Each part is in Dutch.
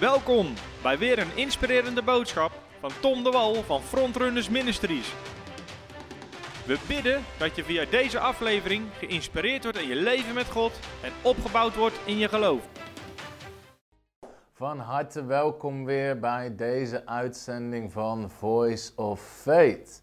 Welkom bij weer een inspirerende boodschap van Tom de Wal van Frontrunners Ministries. We bidden dat je via deze aflevering geïnspireerd wordt in je leven met God en opgebouwd wordt in je geloof. Van harte welkom weer bij deze uitzending van Voice of Faith.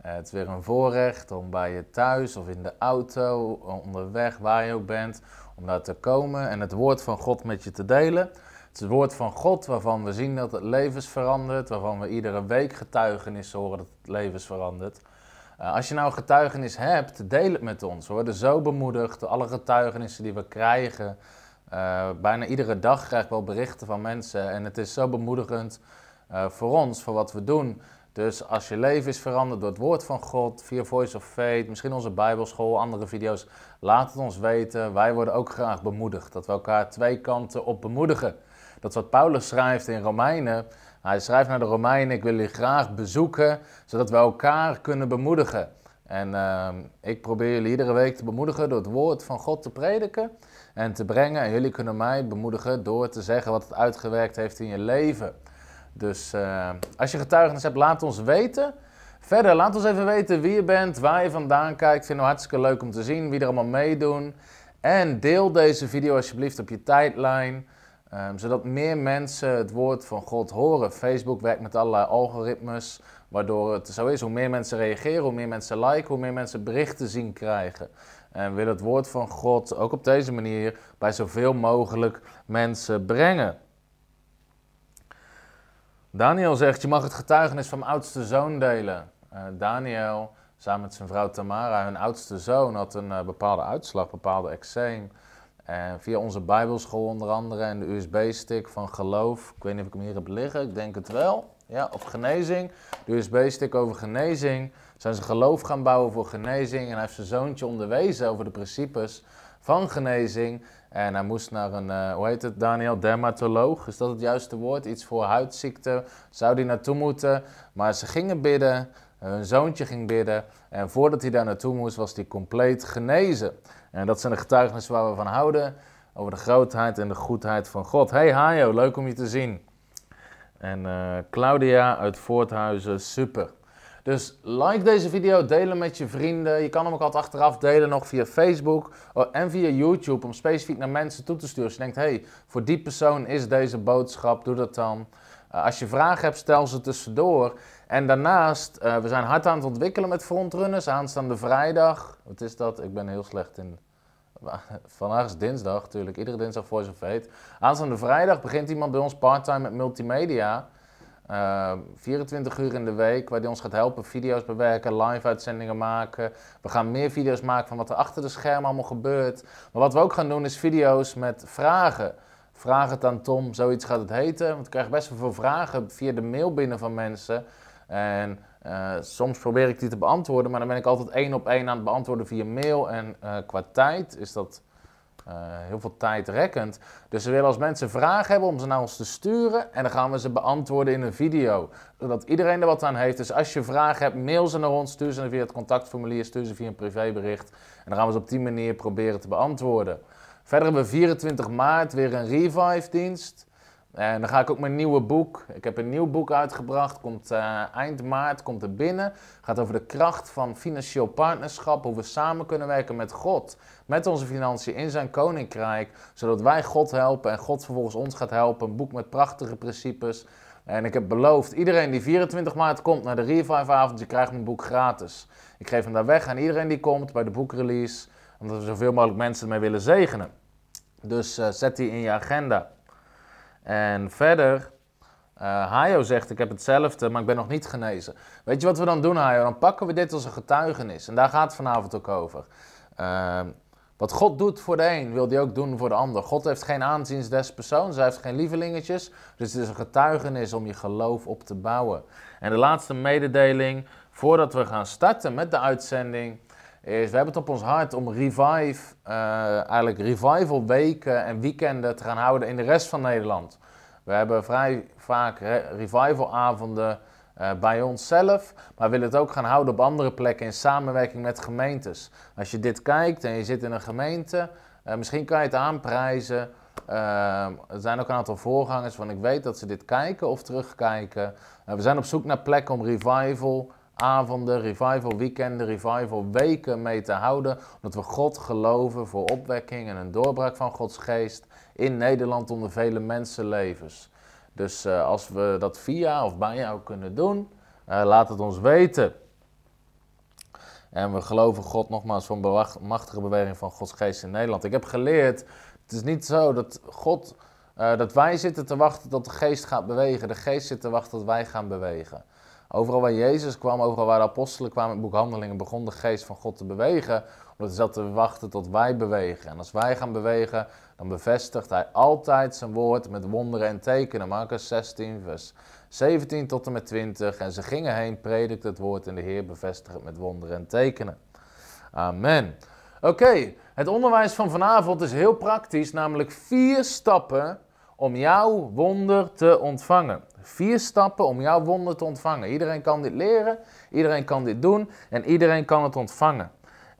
Eh, het is weer een voorrecht om bij je thuis of in de auto, onderweg, waar je ook bent, om daar te komen en het woord van God met je te delen. Het woord van God waarvan we zien dat het levens verandert, waarvan we iedere week getuigenissen horen dat het levens verandert. Uh, als je nou getuigenis hebt, deel het met ons. We worden zo bemoedigd alle getuigenissen die we krijgen. Uh, bijna iedere dag krijg ik wel berichten van mensen en het is zo bemoedigend uh, voor ons, voor wat we doen. Dus als je leven is veranderd door het woord van God, via Voice of Faith, misschien onze Bijbelschool, andere video's, laat het ons weten. Wij worden ook graag bemoedigd, dat we elkaar twee kanten op bemoedigen. Dat wat Paulus schrijft in Romeinen. Hij schrijft naar de Romeinen, ik wil jullie graag bezoeken, zodat we elkaar kunnen bemoedigen. En uh, ik probeer jullie iedere week te bemoedigen door het woord van God te prediken en te brengen. En jullie kunnen mij bemoedigen door te zeggen wat het uitgewerkt heeft in je leven. Dus uh, als je getuigenis hebt, laat ons weten. Verder, laat ons even weten wie je bent, waar je vandaan kijkt. Vind het hartstikke leuk om te zien wie er allemaal meedoen. En deel deze video alsjeblieft op je tijdlijn. Um, zodat meer mensen het woord van God horen. Facebook werkt met allerlei algoritmes, waardoor het zo is. Hoe meer mensen reageren, hoe meer mensen liken, hoe meer mensen berichten zien krijgen. En we willen het woord van God ook op deze manier bij zoveel mogelijk mensen brengen. Daniel zegt, je mag het getuigenis van mijn oudste zoon delen. Uh, Daniel, samen met zijn vrouw Tamara, hun oudste zoon, had een uh, bepaalde uitslag, bepaalde eczeem. Via onze Bijbelschool onder andere en de USB-stick van geloof. Ik weet niet of ik hem hier heb liggen, ik denk het wel. Ja, of genezing. De USB-stick over genezing. Zijn ze geloof gaan bouwen voor genezing. En hij heeft zijn zoontje onderwezen over de principes van genezing. En hij moest naar een, uh, hoe heet het Daniel, dermatoloog. Is dat het juiste woord? Iets voor huidziekte. Zou die naartoe moeten. Maar ze gingen bidden. Hun zoontje ging bidden. En voordat hij daar naartoe moest, was hij compleet genezen. En dat zijn de getuigenissen waar we van houden. Over de grootheid en de goedheid van God. Hey Hajo, leuk om je te zien. En uh, Claudia uit Voorthuizen, super. Dus like deze video, delen met je vrienden. Je kan hem ook altijd achteraf delen nog via Facebook oh, en via YouTube om specifiek naar mensen toe te sturen. Als je denkt, hey, voor die persoon is deze boodschap, doe dat dan. Uh, als je vragen hebt, stel ze tussendoor. En daarnaast, uh, we zijn hard aan het ontwikkelen met frontrunners. Aanstaande vrijdag, wat is dat? Ik ben heel slecht in... Vandaag is dinsdag natuurlijk, iedere dinsdag Voice of Fate. Aanstaande vrijdag begint iemand bij ons parttime met multimedia. Uh, 24 uur in de week, waar die ons gaat helpen video's bewerken, live uitzendingen maken. We gaan meer video's maken van wat er achter de schermen allemaal gebeurt. Maar wat we ook gaan doen is video's met vragen. Vraag het aan Tom, zoiets gaat het heten. Want ik krijg best wel veel vragen via de mail binnen van mensen. En uh, soms probeer ik die te beantwoorden, maar dan ben ik altijd één op één aan het beantwoorden via mail. En uh, qua tijd is dat uh, heel veel tijdrekkend. Dus we willen als mensen vragen hebben om ze naar ons te sturen. En dan gaan we ze beantwoorden in een video. Zodat iedereen er wat aan heeft. Dus als je vragen hebt, mail ze naar ons. Stuur ze via het contactformulier, stuur ze via een privébericht. En dan gaan we ze op die manier proberen te beantwoorden. Verder hebben we 24 maart weer een Revive-dienst. En dan ga ik ook mijn nieuwe boek. Ik heb een nieuw boek uitgebracht. Komt uh, eind maart komt er binnen. Gaat over de kracht van financieel partnerschap. Hoe we samen kunnen werken met God. Met onze financiën in zijn koninkrijk. Zodat wij God helpen en God vervolgens ons gaat helpen. Een boek met prachtige principes. En ik heb beloofd, iedereen die 24 maart komt naar de Revive avond, die krijgt mijn boek gratis. Ik geef hem daar weg aan iedereen die komt bij de boekrelease. Omdat we zoveel mogelijk mensen ermee willen zegenen. Dus uh, zet die in je agenda. En verder, uh, Hayo zegt, ik heb hetzelfde, maar ik ben nog niet genezen. Weet je wat we dan doen, Hayo? Dan pakken we dit als een getuigenis. En daar gaat het vanavond ook over. Uh, wat God doet voor de een, wil hij ook doen voor de ander. God heeft geen aanzien des persoons, hij heeft geen lievelingetjes. Dus het is een getuigenis om je geloof op te bouwen. En de laatste mededeling, voordat we gaan starten met de uitzending, is we hebben het op ons hart om revive, uh, eigenlijk revival weken en weekenden te gaan houden in de rest van Nederland. We hebben vrij vaak revivalavonden uh, bij onszelf, maar willen het ook gaan houden op andere plekken in samenwerking met gemeentes. Als je dit kijkt en je zit in een gemeente, uh, misschien kan je het aanprijzen er zijn ook een aantal voorgangers van ik weet dat ze dit kijken of terugkijken. We zijn op zoek naar plekken om revival avonden, revival weekenden, revival weken mee te houden. Omdat we God geloven voor opwekking en een doorbraak van Gods geest in Nederland onder vele mensenlevens. Dus uh, als we dat via of bij jou kunnen doen, uh, laat het ons weten. En we geloven God nogmaals voor een machtige beweging van Gods geest in Nederland. Ik heb geleerd, het is niet zo dat God, uh, dat wij zitten te wachten tot de geest gaat bewegen. De geest zit te wachten tot wij gaan bewegen. Overal waar Jezus kwam, overal waar de apostelen kwamen in het boek Handelingen, begon de geest van God te bewegen. Omdat hij zat te wachten tot wij bewegen. En als wij gaan bewegen, dan bevestigt hij altijd zijn woord met wonderen en tekenen. Marcus 16, vers 17 tot en met 20. En ze gingen heen, predikten het woord en de Heer bevestigt het met wonderen en tekenen. Amen. Oké, het onderwijs van vanavond is heel praktisch, namelijk vier stappen om jouw wonder te ontvangen. Vier stappen om jouw wonder te ontvangen. Iedereen kan dit leren, iedereen kan dit doen en iedereen kan het ontvangen.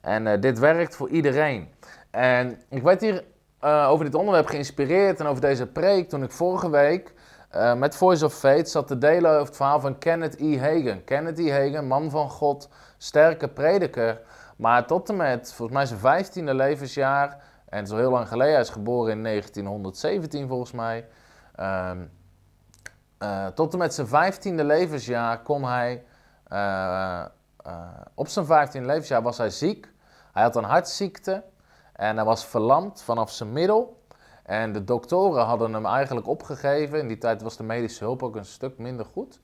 En uh, dit werkt voor iedereen. En ik werd hier uh, over dit onderwerp geïnspireerd en over deze preek toen ik vorige week uh, met Voice of Faith zat te delen over het verhaal van Kenneth E. Hagen. Kenneth E. Hagen, man van God, sterke prediker, maar tot en met volgens mij zijn vijftiende levensjaar, en zo heel lang geleden, hij is geboren in 1917 volgens mij, uh, uh, tot en met zijn vijftiende levensjaar kon hij, op zijn vijftiende levensjaar was hij ziek. Hij had een hartziekte en hij was verlamd vanaf zijn middel. En de doktoren hadden hem eigenlijk opgegeven. In die tijd was de medische hulp ook een stuk minder goed.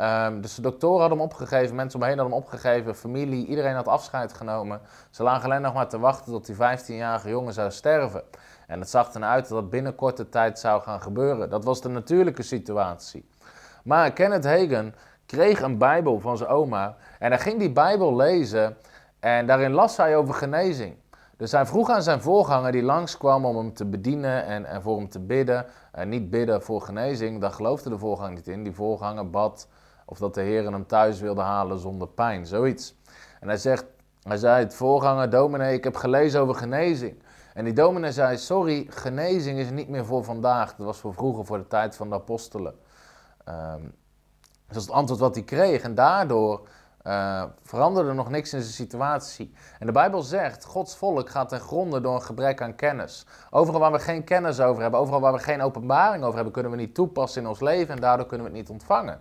Um, dus de doktoren hadden hem opgegeven, mensen omheen hadden hem opgegeven, familie, iedereen had afscheid genomen. Ze lagen alleen nog maar te wachten tot die 15-jarige jongen zou sterven. En het zag ernaar uit dat dat binnen korte tijd zou gaan gebeuren. Dat was de natuurlijke situatie. Maar Kenneth Hagen kreeg een Bijbel van zijn oma en hij ging die Bijbel lezen en daarin las hij over genezing. Dus hij vroeg aan zijn voorganger die langskwam om hem te bedienen en, en voor hem te bidden. En niet bidden voor genezing, daar geloofde de voorganger niet in. Die voorganger bad of dat de Heer hem thuis wilde halen zonder pijn, zoiets. En hij, zegt, hij zei, het voorganger, dominee, ik heb gelezen over genezing. En die dominee zei, sorry, genezing is niet meer voor vandaag. Dat was voor vroeger, voor de tijd van de apostelen. Um, dat is het antwoord wat hij kreeg. En daardoor uh, veranderde nog niks in zijn situatie. En de Bijbel zegt, Gods volk gaat ten gronde door een gebrek aan kennis. Overal waar we geen kennis over hebben, overal waar we geen openbaring over hebben, kunnen we niet toepassen in ons leven en daardoor kunnen we het niet ontvangen.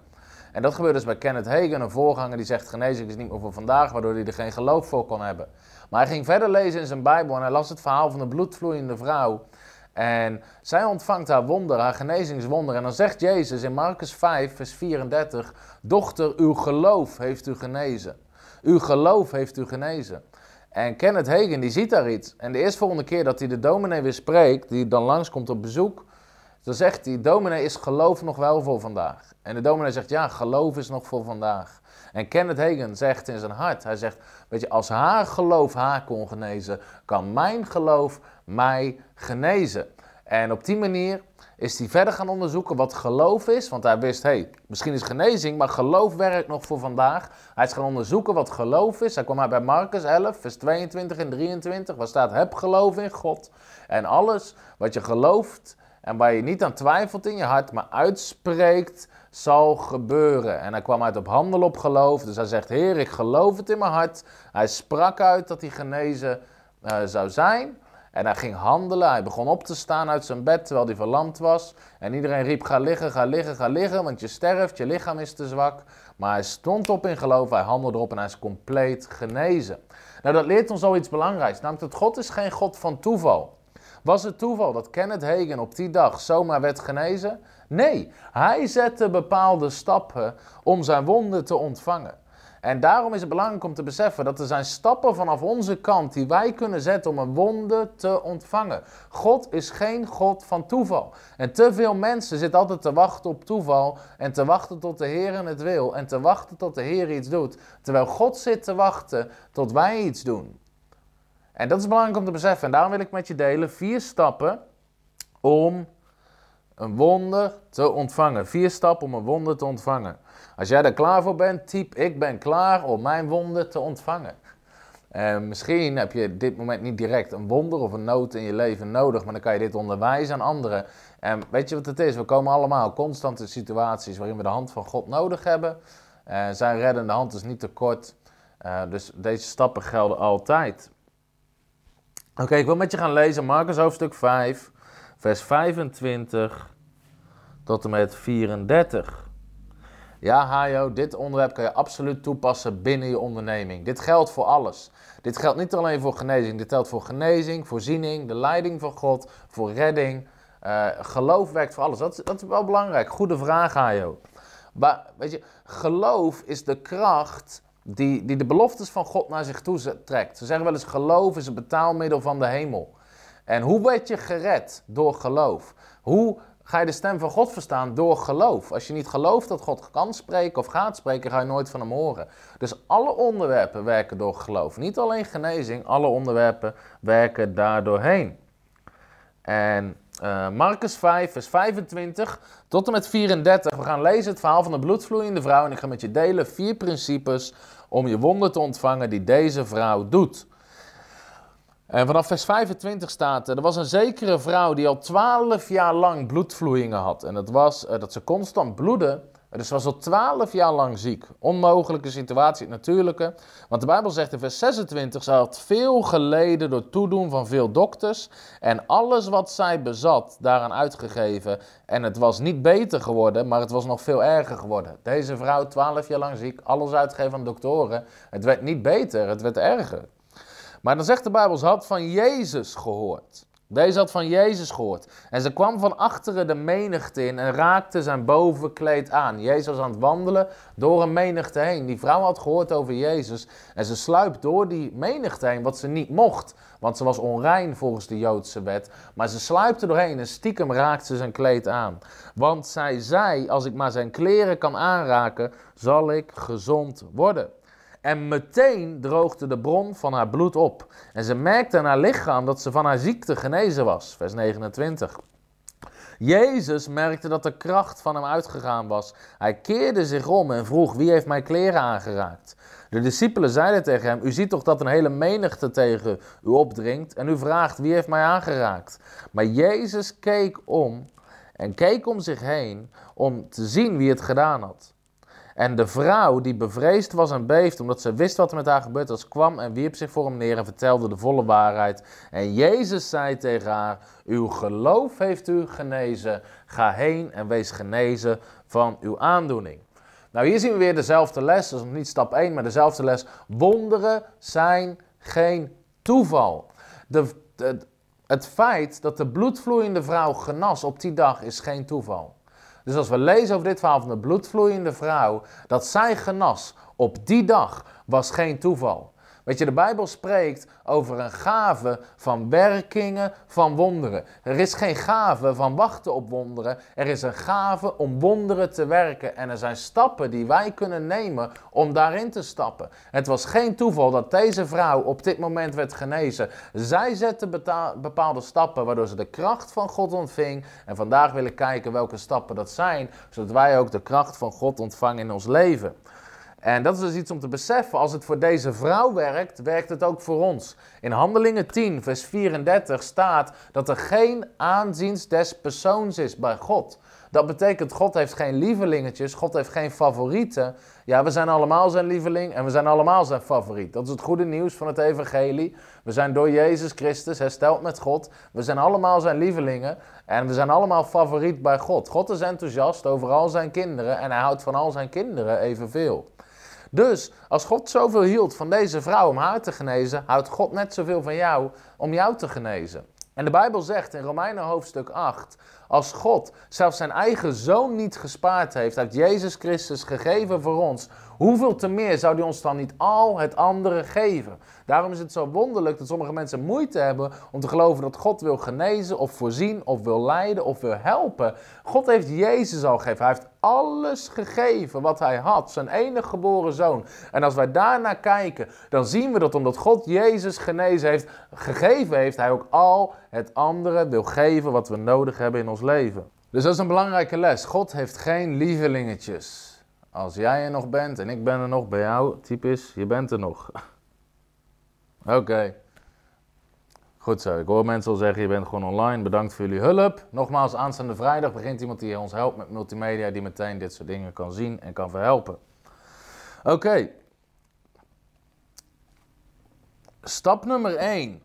En dat gebeurt dus bij Kenneth Hagen, een voorganger die zegt genezing is niet meer voor vandaag, waardoor hij er geen geloof voor kon hebben. Maar hij ging verder lezen in zijn Bijbel en hij las het verhaal van de bloedvloeiende vrouw. En zij ontvangt haar wonder, haar genezingswonder. En dan zegt Jezus in Marcus 5, vers 34: Dochter, uw geloof heeft u genezen. Uw geloof heeft u genezen. En Kenneth Hagen die ziet daar iets. En de eerste volgende keer dat hij de dominee weer spreekt, die dan langskomt op bezoek, dan zegt hij: Dominee, is geloof nog wel voor vandaag? En de dominee zegt: Ja, geloof is nog voor vandaag. En Kenneth Hagen zegt in zijn hart: Hij zegt, Weet je, als haar geloof haar kon genezen, kan mijn geloof mij genezen. En op die manier is hij verder gaan onderzoeken wat geloof is. Want hij wist, hey, misschien is genezing, maar geloof werkt nog voor vandaag. Hij is gaan onderzoeken wat geloof is. Hij kwam uit bij Marcus 11, vers 22 en 23, waar staat, heb geloof in God. En alles wat je gelooft en waar je niet aan twijfelt in je hart, maar uitspreekt, zal gebeuren. En hij kwam uit op handel op geloof. Dus hij zegt, Heer, ik geloof het in mijn hart. Hij sprak uit dat hij genezen uh, zou zijn. En hij ging handelen. Hij begon op te staan uit zijn bed terwijl hij verlamd was. En iedereen riep: Ga liggen, ga liggen, ga liggen, want je sterft, je lichaam is te zwak. Maar hij stond op in geloof, hij handelde erop en hij is compleet genezen. Nou, dat leert ons al iets belangrijks. Namelijk dat God is geen God van toeval. Was het toeval dat Kenneth Hagen op die dag zomaar werd genezen? Nee, hij zette bepaalde stappen om zijn wonden te ontvangen. En daarom is het belangrijk om te beseffen dat er zijn stappen vanaf onze kant die wij kunnen zetten om een wonde te ontvangen. God is geen God van toeval. En te veel mensen zitten altijd te wachten op toeval en te wachten tot de Heer het wil en te wachten tot de Heer iets doet. Terwijl God zit te wachten tot wij iets doen. En dat is belangrijk om te beseffen. En daarom wil ik met je delen vier stappen om een wonder te ontvangen. Vier stappen om een wonder te ontvangen. Als jij er klaar voor bent, typ ik ben klaar om mijn wonder te ontvangen. En misschien heb je dit moment niet direct een wonder of een nood in je leven nodig, maar dan kan je dit onderwijzen aan anderen. En weet je wat het is? We komen allemaal constant in situaties waarin we de hand van God nodig hebben. Uh, zijn reddende hand is niet te kort. Uh, dus deze stappen gelden altijd. Oké, ik wil met je gaan lezen Marcus hoofdstuk 5, vers 25 tot en met 34. Ja, Hajo, dit onderwerp kan je absoluut toepassen binnen je onderneming. Dit geldt voor alles. Dit geldt niet alleen voor genezing, dit geldt voor genezing, voorziening, de leiding van God, voor redding. Uh, geloof werkt voor alles. Dat, dat is wel belangrijk. Goede vraag, Hajo. Maar weet je, geloof is de kracht die, die de beloftes van God naar zich toe trekt. Ze zeggen wel eens: geloof is het betaalmiddel van de hemel. En hoe werd je gered? Door geloof. Hoe ga je de stem van God verstaan? Door geloof. Als je niet gelooft dat God kan spreken of gaat spreken, ga je nooit van hem horen. Dus alle onderwerpen werken door geloof. Niet alleen genezing, alle onderwerpen werken daardoorheen. En uh, Marcus 5, vers 25 tot en met 34. We gaan lezen het verhaal van de bloedvloeiende vrouw. En ik ga met je delen vier principes om je wonder te ontvangen die deze vrouw doet. En vanaf vers 25 staat er, er was een zekere vrouw die al 12 jaar lang bloedvloeien had. En dat was uh, dat ze constant bloedde dus was al twaalf jaar lang ziek. Onmogelijke situatie, het natuurlijke. Want de Bijbel zegt in vers 26, ze had veel geleden door toedoen van veel dokters. En alles wat zij bezat, daaraan uitgegeven. En het was niet beter geworden, maar het was nog veel erger geworden. Deze vrouw, twaalf jaar lang ziek, alles uitgegeven aan doktoren. Het werd niet beter, het werd erger. Maar dan zegt de Bijbel, ze had van Jezus gehoord. Deze had van Jezus gehoord. En ze kwam van achteren de menigte in en raakte zijn bovenkleed aan. Jezus was aan het wandelen door een menigte heen. Die vrouw had gehoord over Jezus. En ze sluipt door die menigte heen, wat ze niet mocht. Want ze was onrein volgens de Joodse wet. Maar ze sluipte doorheen en stiekem raakte ze zijn kleed aan. Want zij zei: Als ik maar zijn kleren kan aanraken, zal ik gezond worden. En meteen droogde de bron van haar bloed op. En ze merkte aan haar lichaam dat ze van haar ziekte genezen was. Vers 29. Jezus merkte dat de kracht van hem uitgegaan was. Hij keerde zich om en vroeg: Wie heeft mijn kleren aangeraakt? De discipelen zeiden tegen hem: U ziet toch dat een hele menigte tegen u opdringt en u vraagt: Wie heeft mij aangeraakt? Maar Jezus keek om en keek om zich heen om te zien wie het gedaan had. En de vrouw, die bevreesd was en beefde, omdat ze wist wat er met haar gebeurd was, kwam en wierp zich voor hem neer en vertelde de volle waarheid. En Jezus zei tegen haar: Uw geloof heeft u genezen. Ga heen en wees genezen van uw aandoening. Nou, hier zien we weer dezelfde les. Dat is nog niet stap 1, maar dezelfde les. Wonderen zijn geen toeval. De, het feit dat de bloedvloeiende vrouw genas op die dag is geen toeval. Dus als we lezen over dit verhaal van de bloedvloeiende vrouw, dat zij genas op die dag, was geen toeval. Weet je, de Bijbel spreekt over een gave van werkingen van wonderen. Er is geen gave van wachten op wonderen. Er is een gave om wonderen te werken. En er zijn stappen die wij kunnen nemen om daarin te stappen. Het was geen toeval dat deze vrouw op dit moment werd genezen. Zij zette bepaalde stappen waardoor ze de kracht van God ontving. En vandaag willen kijken welke stappen dat zijn, zodat wij ook de kracht van God ontvangen in ons leven. En dat is dus iets om te beseffen. Als het voor deze vrouw werkt, werkt het ook voor ons. In Handelingen 10, vers 34 staat dat er geen aanziens des persoons is bij God. Dat betekent, God heeft geen lievelingetjes, God heeft geen favorieten. Ja, we zijn allemaal zijn lieveling en we zijn allemaal zijn favoriet. Dat is het goede nieuws van het evangelie. We zijn door Jezus Christus hersteld met God. We zijn allemaal zijn lievelingen en we zijn allemaal favoriet bij God. God is enthousiast over al zijn kinderen en hij houdt van al zijn kinderen evenveel. Dus als God zoveel hield van deze vrouw om haar te genezen, houdt God net zoveel van jou om jou te genezen. En de Bijbel zegt in Romeinen hoofdstuk 8, als God zelfs zijn eigen zoon niet gespaard heeft, uit Jezus Christus gegeven voor ons, hoeveel te meer zou hij ons dan niet al het andere geven? Daarom is het zo wonderlijk dat sommige mensen moeite hebben om te geloven dat God wil genezen of voorzien of wil leiden of wil helpen. God heeft Jezus al gegeven. Hij heeft alles gegeven wat hij had, zijn enige geboren zoon. En als wij daarnaar kijken, dan zien we dat omdat God Jezus genezen heeft, gegeven heeft, hij ook al het andere wil geven wat we nodig hebben in ons leven. Dus dat is een belangrijke les. God heeft geen lievelingetjes. Als jij er nog bent en ik ben er nog bij jou, typisch, je bent er nog. Oké. Goed zo. Ik hoor mensen al zeggen, je bent gewoon online. Bedankt voor jullie hulp. Nogmaals, aanstaande vrijdag begint iemand die ons helpt met multimedia, die meteen dit soort dingen kan zien en kan verhelpen. Oké. Stap nummer 1.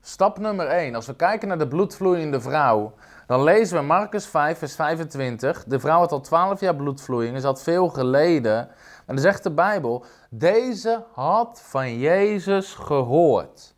Stap nummer 1. Als we kijken naar de bloedvloeiende vrouw, dan lezen we Marcus 5, vers 25. De vrouw had al 12 jaar bloedvloeiing, ze had veel geleden. En dan zegt de Bijbel, deze had van Jezus gehoord.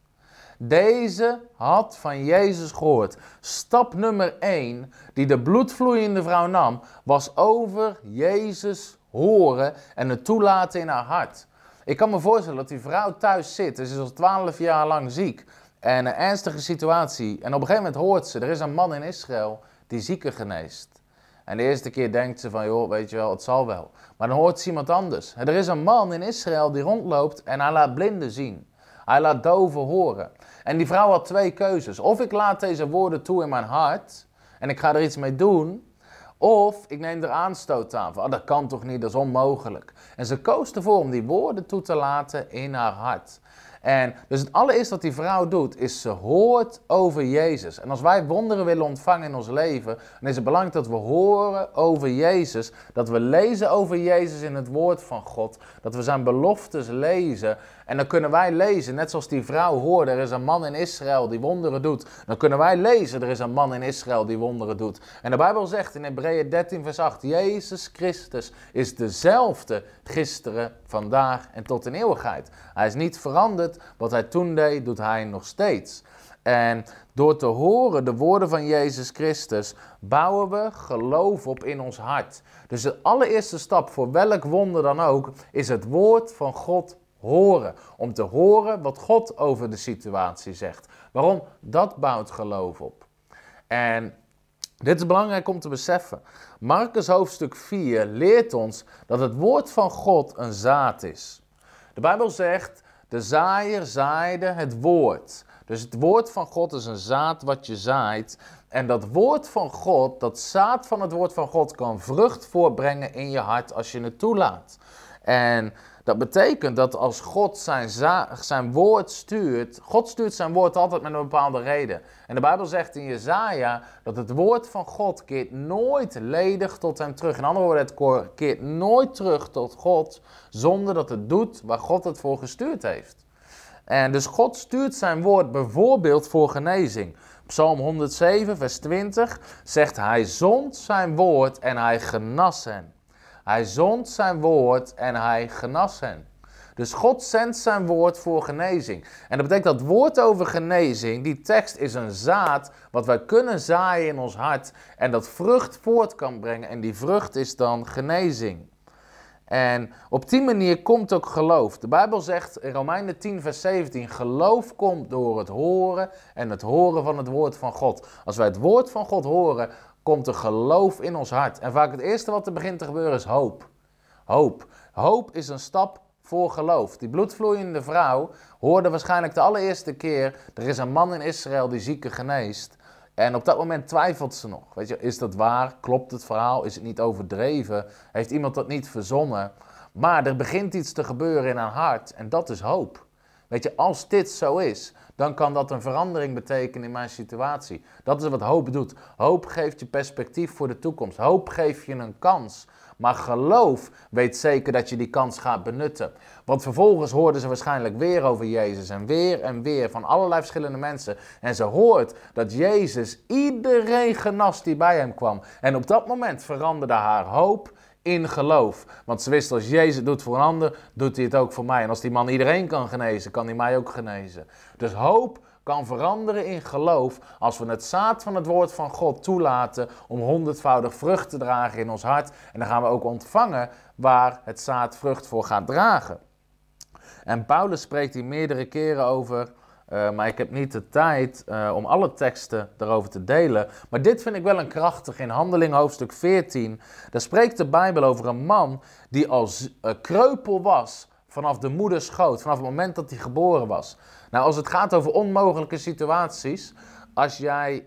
Deze had van Jezus gehoord. Stap nummer 1 die de bloedvloeiende vrouw nam, was over Jezus horen en het toelaten in haar hart. Ik kan me voorstellen dat die vrouw thuis zit. Ze is al 12 jaar lang ziek. En een ernstige situatie. En op een gegeven moment hoort ze, er is een man in Israël die zieken geneest. En de eerste keer denkt ze van, joh, weet je wel, het zal wel. Maar dan hoort ze iemand anders. Er is een man in Israël die rondloopt en hij laat blinden zien. Hij laat doven horen. En die vrouw had twee keuzes. Of ik laat deze woorden toe in mijn hart en ik ga er iets mee doen. Of ik neem er aanstoot aan. Oh, dat kan toch niet, dat is onmogelijk. En ze koos ervoor om die woorden toe te laten in haar hart. En dus het allereerste wat die vrouw doet, is ze hoort over Jezus. En als wij wonderen willen ontvangen in ons leven, dan is het belangrijk dat we horen over Jezus. Dat we lezen over Jezus in het woord van God. Dat we zijn beloftes lezen. En dan kunnen wij lezen, net zoals die vrouw hoorde, er is een man in Israël die wonderen doet. Dan kunnen wij lezen, er is een man in Israël die wonderen doet. En de Bijbel zegt in Hebreeën 13 vers 8, Jezus Christus is dezelfde gisteren, vandaag en tot in eeuwigheid. Hij is niet veranderd, wat hij toen deed, doet hij nog steeds. En door te horen de woorden van Jezus Christus, bouwen we geloof op in ons hart. Dus de allereerste stap voor welk wonder dan ook, is het woord van God horen. Om te horen wat God over de situatie zegt. Waarom? Dat bouwt geloof op. En dit is belangrijk om te beseffen. Marcus hoofdstuk 4 leert ons dat het woord van God een zaad is. De Bijbel zegt, de zaaier zaaide het woord. Dus het woord van God is een zaad wat je zaait. En dat woord van God, dat zaad van het woord van God, kan vrucht voortbrengen in je hart als je het toelaat. En dat betekent dat als God zijn, zijn woord stuurt, God stuurt zijn woord altijd met een bepaalde reden. En de Bijbel zegt in Jezaja dat het woord van God keert nooit ledig tot hem terug. In andere woorden, het keert nooit terug tot God zonder dat het doet waar God het voor gestuurd heeft. En dus God stuurt zijn woord bijvoorbeeld voor genezing. Psalm 107, vers 20 zegt hij zond zijn woord en hij genas hen. Hij zond zijn woord en hij genas hen. Dus God zendt zijn woord voor genezing. En dat betekent dat woord over genezing, die tekst is een zaad wat wij kunnen zaaien in ons hart en dat vrucht voort kan brengen. En die vrucht is dan genezing. En op die manier komt ook geloof. De Bijbel zegt in Romeinen 10, vers 17: geloof komt door het horen en het horen van het woord van God. Als wij het woord van God horen, komt er geloof in ons hart. En vaak het eerste wat er begint te gebeuren is hoop. Hoop. Hoop is een stap voor geloof. Die bloedvloeiende vrouw hoorde waarschijnlijk de allereerste keer: er is een man in Israël die zieken geneest. En op dat moment twijfelt ze nog. Weet je, is dat waar? Klopt het verhaal? Is het niet overdreven? Heeft iemand dat niet verzonnen? Maar er begint iets te gebeuren in haar hart en dat is hoop. Weet je, als dit zo is, dan kan dat een verandering betekenen in mijn situatie. Dat is wat hoop doet. Hoop geeft je perspectief voor de toekomst. Hoop geeft je een kans. Maar geloof weet zeker dat je die kans gaat benutten. Want vervolgens hoorden ze waarschijnlijk weer over Jezus en weer en weer van allerlei verschillende mensen. En ze hoort dat Jezus iedereen genas die bij hem kwam. En op dat moment veranderde haar hoop in geloof. Want ze wist als Jezus doet voor een ander, doet hij het ook voor mij. En als die man iedereen kan genezen, kan hij mij ook genezen. Dus hoop kan veranderen in geloof als we het zaad van het woord van God toelaten om honderdvoudig vrucht te dragen in ons hart. En dan gaan we ook ontvangen waar het zaad vrucht voor gaat dragen. En Paulus spreekt hier meerdere keren over uh, maar ik heb niet de tijd uh, om alle teksten daarover te delen. Maar dit vind ik wel een krachtig. In Handeling hoofdstuk 14, daar spreekt de Bijbel over een man die als uh, kreupel was vanaf de moeders schoot, vanaf het moment dat hij geboren was. Nou, als het gaat over onmogelijke situaties, als jij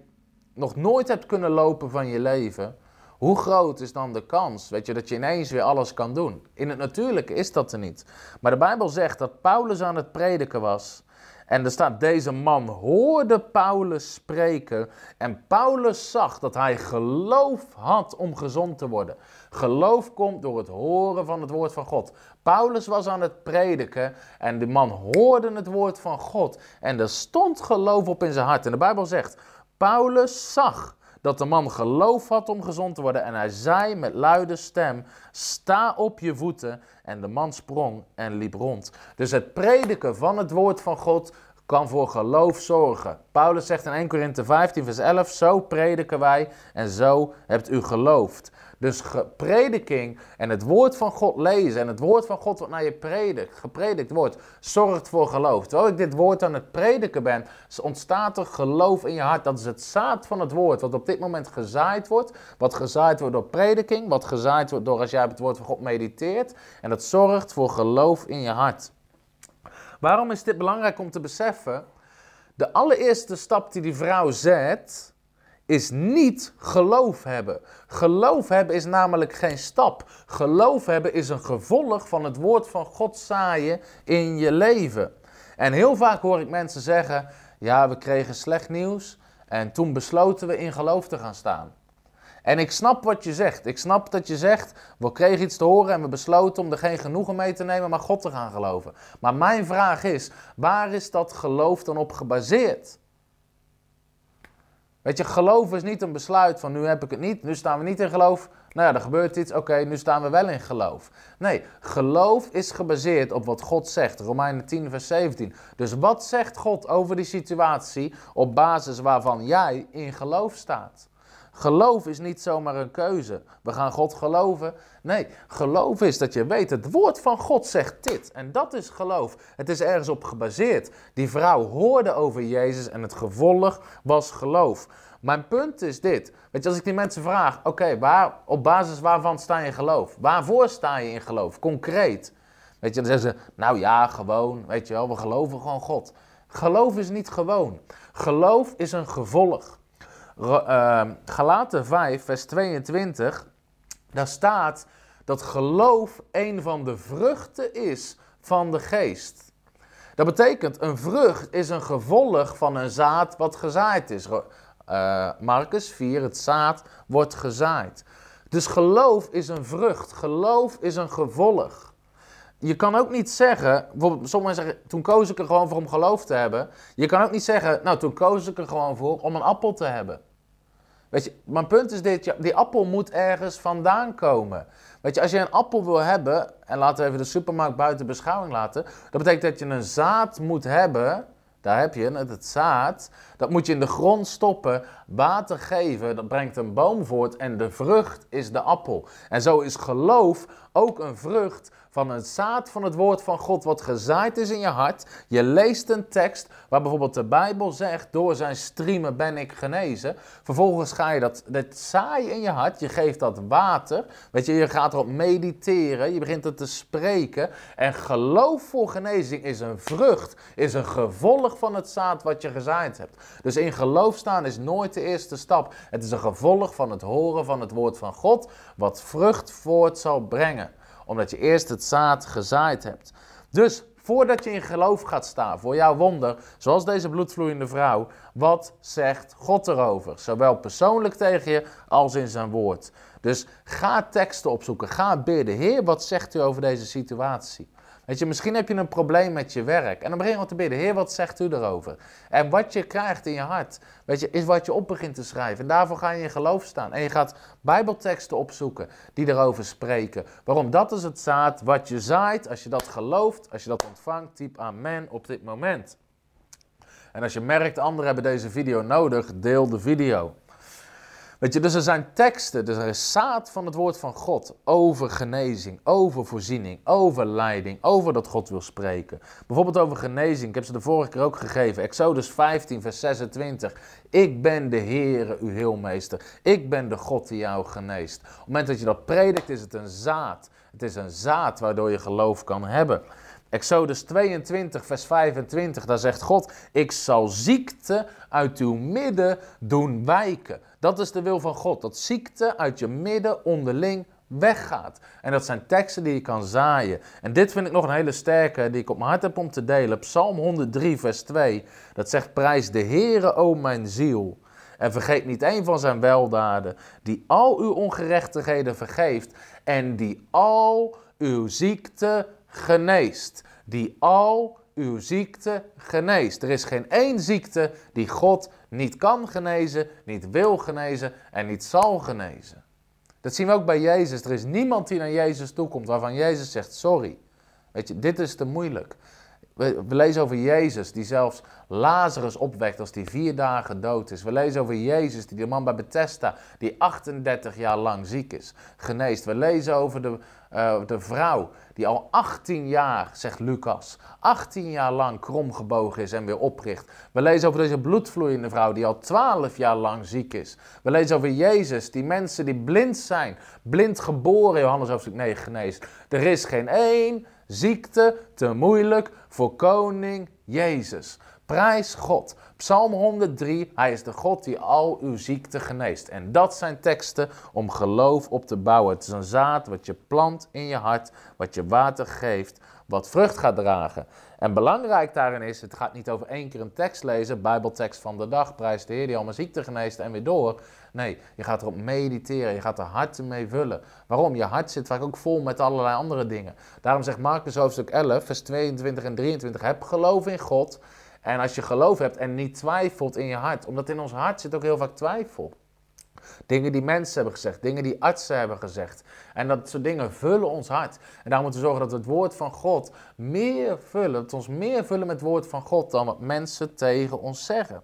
nog nooit hebt kunnen lopen van je leven, hoe groot is dan de kans, weet je, dat je ineens weer alles kan doen? In het natuurlijke is dat er niet. Maar de Bijbel zegt dat Paulus aan het prediken was En er staat, deze man hoorde Paulus spreken en Paulus zag dat hij geloof had om gezond te worden. Geloof komt door het horen van het woord van God. Paulus was aan het prediken en de man hoorde het woord van God en er stond geloof op in zijn hart. En de Bijbel zegt, Paulus zag dat de man geloof had om gezond te worden. En hij zei met luide stem: Sta op je voeten. En de man sprong en liep rond. Dus het prediken van het woord van God kan voor geloof zorgen. Paulus zegt in 1 Korinthe 15, vers 11: Zo prediken wij en zo hebt u geloofd. Dus prediking en het woord van God lezen en het woord van God wat naar je predikt, gepredikt wordt, zorgt voor geloof. Terwijl ik dit woord aan het prediken ben, ontstaat er geloof in je hart. Dat is het zaad van het woord wat op dit moment gezaaid wordt. Wat gezaaid wordt door prediking, wat gezaaid wordt door als jij het woord van God mediteert. En dat zorgt voor geloof in je hart. Waarom is dit belangrijk om te beseffen? De allereerste stap die die vrouw zet, is niet geloof hebben. Geloof hebben is namelijk geen stap. Geloof hebben is een gevolg van het woord van God zaaien in je leven. En heel vaak hoor ik mensen zeggen: Ja, we kregen slecht nieuws en toen besloten we in geloof te gaan staan. En ik snap wat je zegt. Ik snap dat je zegt: We kregen iets te horen en we besloten om er geen genoegen mee te nemen, maar God te gaan geloven. Maar mijn vraag is: waar is dat geloof dan op gebaseerd? Weet je, geloof is niet een besluit van nu heb ik het niet, nu staan we niet in geloof. Nou ja, er gebeurt iets, oké, nu staan we wel in geloof. Nee, geloof is gebaseerd op wat God zegt. Romeinen 10, vers 17. Dus wat zegt God over die situatie op basis waarvan jij in geloof staat? Geloof is niet zomaar een keuze. We gaan God geloven. Nee, geloof is dat je weet, het woord van God zegt dit. En dat is geloof. Het is ergens op gebaseerd. Die vrouw hoorde over Jezus en het gevolg was geloof. Mijn punt is dit. Weet je, als ik die mensen vraag, oké, waar, op basis waarvan sta je in geloof? Waarvoor sta je in geloof? Concreet. Weet je, dan zeggen ze, nou ja, gewoon, weet je wel, we geloven gewoon God. Geloof is niet gewoon. Geloof is een gevolg. Uh, Galaten 5, vers 22, daar staat dat geloof een van de vruchten is van de geest. Dat betekent, een vrucht is een gevolg van een zaad wat gezaaid is. Uh, Marcus 4, het zaad wordt gezaaid. Dus geloof is een vrucht, geloof is een gevolg. Je kan ook niet zeggen, bijvoorbeeld sommigen zeggen, toen koos ik er gewoon voor om geloof te hebben. Je kan ook niet zeggen, nou toen koos ik er gewoon voor om een appel te hebben. Weet je, mijn punt is dit, die appel moet ergens vandaan komen. Weet je, als je een appel wil hebben, en laten we even de supermarkt buiten beschouwing laten, dat betekent dat je een zaad moet hebben, daar heb je het, het zaad, dat moet je in de grond stoppen, water geven, dat brengt een boom voort en de vrucht is de appel. En zo is geloof ook een vrucht van het zaad van het woord van God wat gezaaid is in je hart. Je leest een tekst waar bijvoorbeeld de Bijbel zegt, door zijn striemen ben ik genezen. Vervolgens ga je dat, dat zaaien in je hart, je geeft dat water. Weet je, je gaat erop mediteren, je begint het te spreken. En geloof voor genezing is een vrucht, is een gevolg van het zaad wat je gezaaid hebt. Dus in geloof staan is nooit de eerste stap. Het is een gevolg van het horen van het woord van God, wat vrucht voort zal brengen omdat je eerst het zaad gezaaid hebt. Dus voordat je in geloof gaat staan voor jouw wonder, zoals deze bloedvloeiende vrouw, wat zegt God erover? Zowel persoonlijk tegen je als in zijn woord. Dus ga teksten opzoeken, ga bidden. Heer, wat zegt u over deze situatie? Weet je, misschien heb je een probleem met je werk. En dan begin je te bidden. Heer, wat zegt u erover? En wat je krijgt in je hart, weet je, is wat je op begint te schrijven. En daarvoor ga je in geloof staan. En je gaat bijbelteksten opzoeken die erover spreken. Waarom? Dat is het zaad wat je zaait. Als je dat gelooft, als je dat ontvangt, typ amen op dit moment. En als je merkt, anderen hebben deze video nodig, deel de video. Weet je, dus er zijn teksten, dus er is zaad van het woord van God over genezing, over voorziening, over leiding, over dat God wil spreken. Bijvoorbeeld over genezing, ik heb ze de vorige keer ook gegeven, Exodus 15, vers 26. Ik ben de Heere, uw heelmeester. Ik ben de God die jou geneest. Op het moment dat je dat predikt, is het een zaad. Het is een zaad waardoor je geloof kan hebben. Exodus 22, vers 25, daar zegt God: Ik zal ziekte uit uw midden doen wijken. Dat is de wil van God, dat ziekte uit je midden onderling weggaat. En dat zijn teksten die je kan zaaien. En dit vind ik nog een hele sterke, die ik op mijn hart heb om te delen. Psalm 103, vers 2. Dat zegt, prijs de Heere, o mijn ziel. En vergeet niet een van zijn weldaden, die al uw ongerechtigheden vergeeft en die al uw ziekte geneest. Die al uw ziekte geneest. Er is geen één ziekte die God niet kan genezen, niet wil genezen en niet zal genezen. Dat zien we ook bij Jezus. Er is niemand die naar Jezus toekomt waarvan Jezus zegt: Sorry. Weet je, dit is te moeilijk. We, lezen over Jezus die zelfs Lazarus opwekt als die vier dagen dood is. We lezen over Jezus die de man bij Bethesda, die 38 jaar lang ziek is, geneest. We lezen over de, uh, de vrouw die al 18 jaar, zegt Lucas, 18 jaar lang kromgebogen is en weer opricht. We lezen over deze bloedvloeiende vrouw die al 12 jaar lang ziek is. We lezen over Jezus, die mensen die blind zijn, blind geboren, Johannes hoofdstuk 9 geneest. Er is geen één ziekte te moeilijk voor koning Jezus. Prijs God. Psalm 103, hij is de God die al uw ziekte geneest. En dat zijn teksten om geloof op te bouwen. Het is een zaad wat je plant in je hart, wat je water geeft, wat vrucht gaat dragen. En belangrijk daarin is, het gaat niet over één keer een tekst lezen, bijbeltekst van de dag, prijs de Heer die al mijn ziekte geneest en weer door. Nee, je gaat erop mediteren, je gaat er hart mee vullen. Waarom? Je hart zit vaak ook vol met allerlei andere dingen. Daarom zegt Marcus hoofdstuk 11, vers 22 en 23, heb geloof in God en als je geloof hebt en niet twijfelt in je hart, omdat in ons hart zit ook heel vaak twijfel. Dingen die mensen hebben gezegd, dingen die artsen hebben gezegd. En dat soort dingen vullen ons hart. En daar moeten we zorgen dat we het woord van God meer vullen. Dat we ons meer vullen met het woord van God dan wat mensen tegen ons zeggen.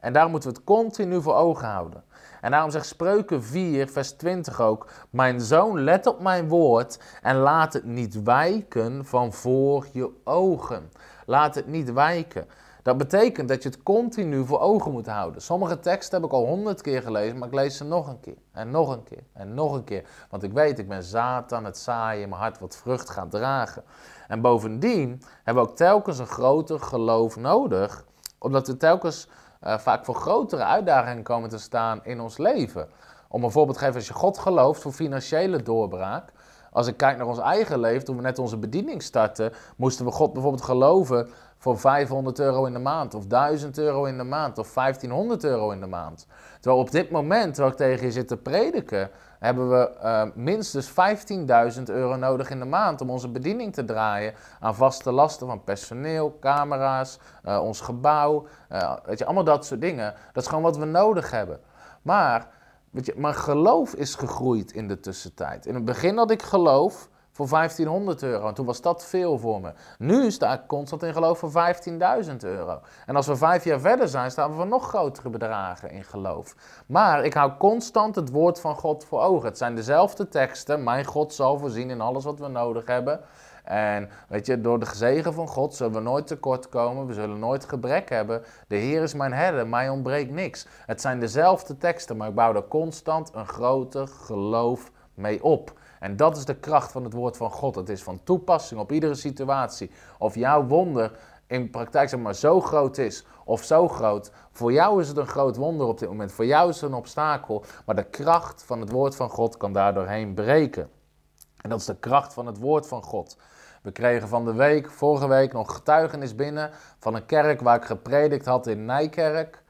En daar moeten we het continu voor ogen houden. En daarom zegt Spreuken 4, vers 20 ook: Mijn zoon, let op mijn woord en laat het niet wijken van voor je ogen. Laat het niet wijken. Dat betekent dat je het continu voor ogen moet houden. Sommige teksten heb ik al honderd keer gelezen, maar ik lees ze nog een keer. En nog een keer. En nog een keer. Want ik weet, ik ben zaad aan het zaaien mijn hart wat vrucht gaat dragen. En bovendien hebben we ook telkens een groter geloof nodig. Omdat we telkens uh, vaak voor grotere uitdagingen komen te staan in ons leven. Om een voorbeeld te geven, als je God gelooft voor financiële doorbraak. Als ik kijk naar ons eigen leven, toen we net onze bediening startten, moesten we God bijvoorbeeld geloven voor 500 euro in de maand, of 1000 euro in de maand, of 1500 euro in de maand. Terwijl op dit moment, terwijl ik tegen je zit te prediken, hebben we uh, minstens 15.000 euro nodig in de maand om onze bediening te draaien aan vaste lasten van personeel, camera's, uh, ons gebouw, uh, weet je, allemaal dat soort dingen. Dat is gewoon wat we nodig hebben. Maar, je, mijn geloof is gegroeid in de tussentijd. In het begin had ik geloof voor 1500 euro. En toen was dat veel voor me. Nu sta ik constant in geloof voor 15.000 euro. En als we vijf jaar verder zijn, staan we voor nog grotere bedragen in geloof. Maar ik hou constant het woord van God voor ogen. Het zijn dezelfde teksten. Mijn God zal voorzien in alles wat we nodig hebben. En weet je, door de gezegen van God zullen we nooit tekort komen. We zullen nooit gebrek hebben. De Heer is mijn herder, mij ontbreekt niks. Het zijn dezelfde teksten, maar ik bouw er constant een groter geloof mee op. En dat is de kracht van het woord van God. Het is van toepassing op iedere situatie. Of jouw wonder in praktijk zeg maar zo groot is of zo groot. Voor jou is het een groot wonder op dit moment. Voor jou is het een obstakel. Maar de kracht van het woord van God kan daardoorheen breken. En dat is de kracht van het woord van God. We kregen van de week, vorige week, nog getuigenis binnen van een kerk waar ik gepredikt had in Nijkerk.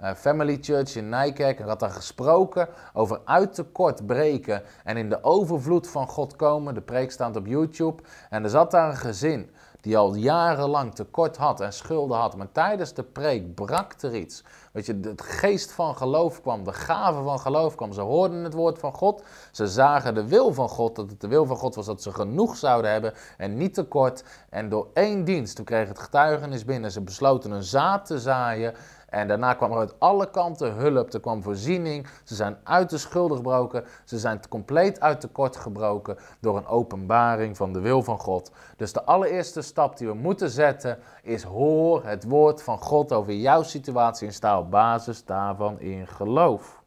Uh, Family Church in Nijkerk. Ik had daar gesproken over uit tekort breken en in de overvloed van God komen. De preek staat op YouTube. En er zat daar een gezin die al jarenlang tekort had en schulden had. Maar tijdens de preek brak er iets. Weet je, het geest van geloof kwam, de gave van geloof kwam. Ze hoorden het woord van God. Ze zagen de wil van God, dat het de wil van God was dat ze genoeg zouden hebben en niet tekort. En door één dienst, toen kreeg het getuigenis binnen, ze besloten een zaad te zaaien. En daarna kwam er uit alle kanten hulp, er kwam voorziening. Ze zijn uit de schulden gebroken. Ze zijn compleet uit tekort gebroken door een openbaring van de wil van God. Dus de allereerste stap die we moeten zetten is hoor het woord van God over jouw situatie en sta op basis daarvan in geloof.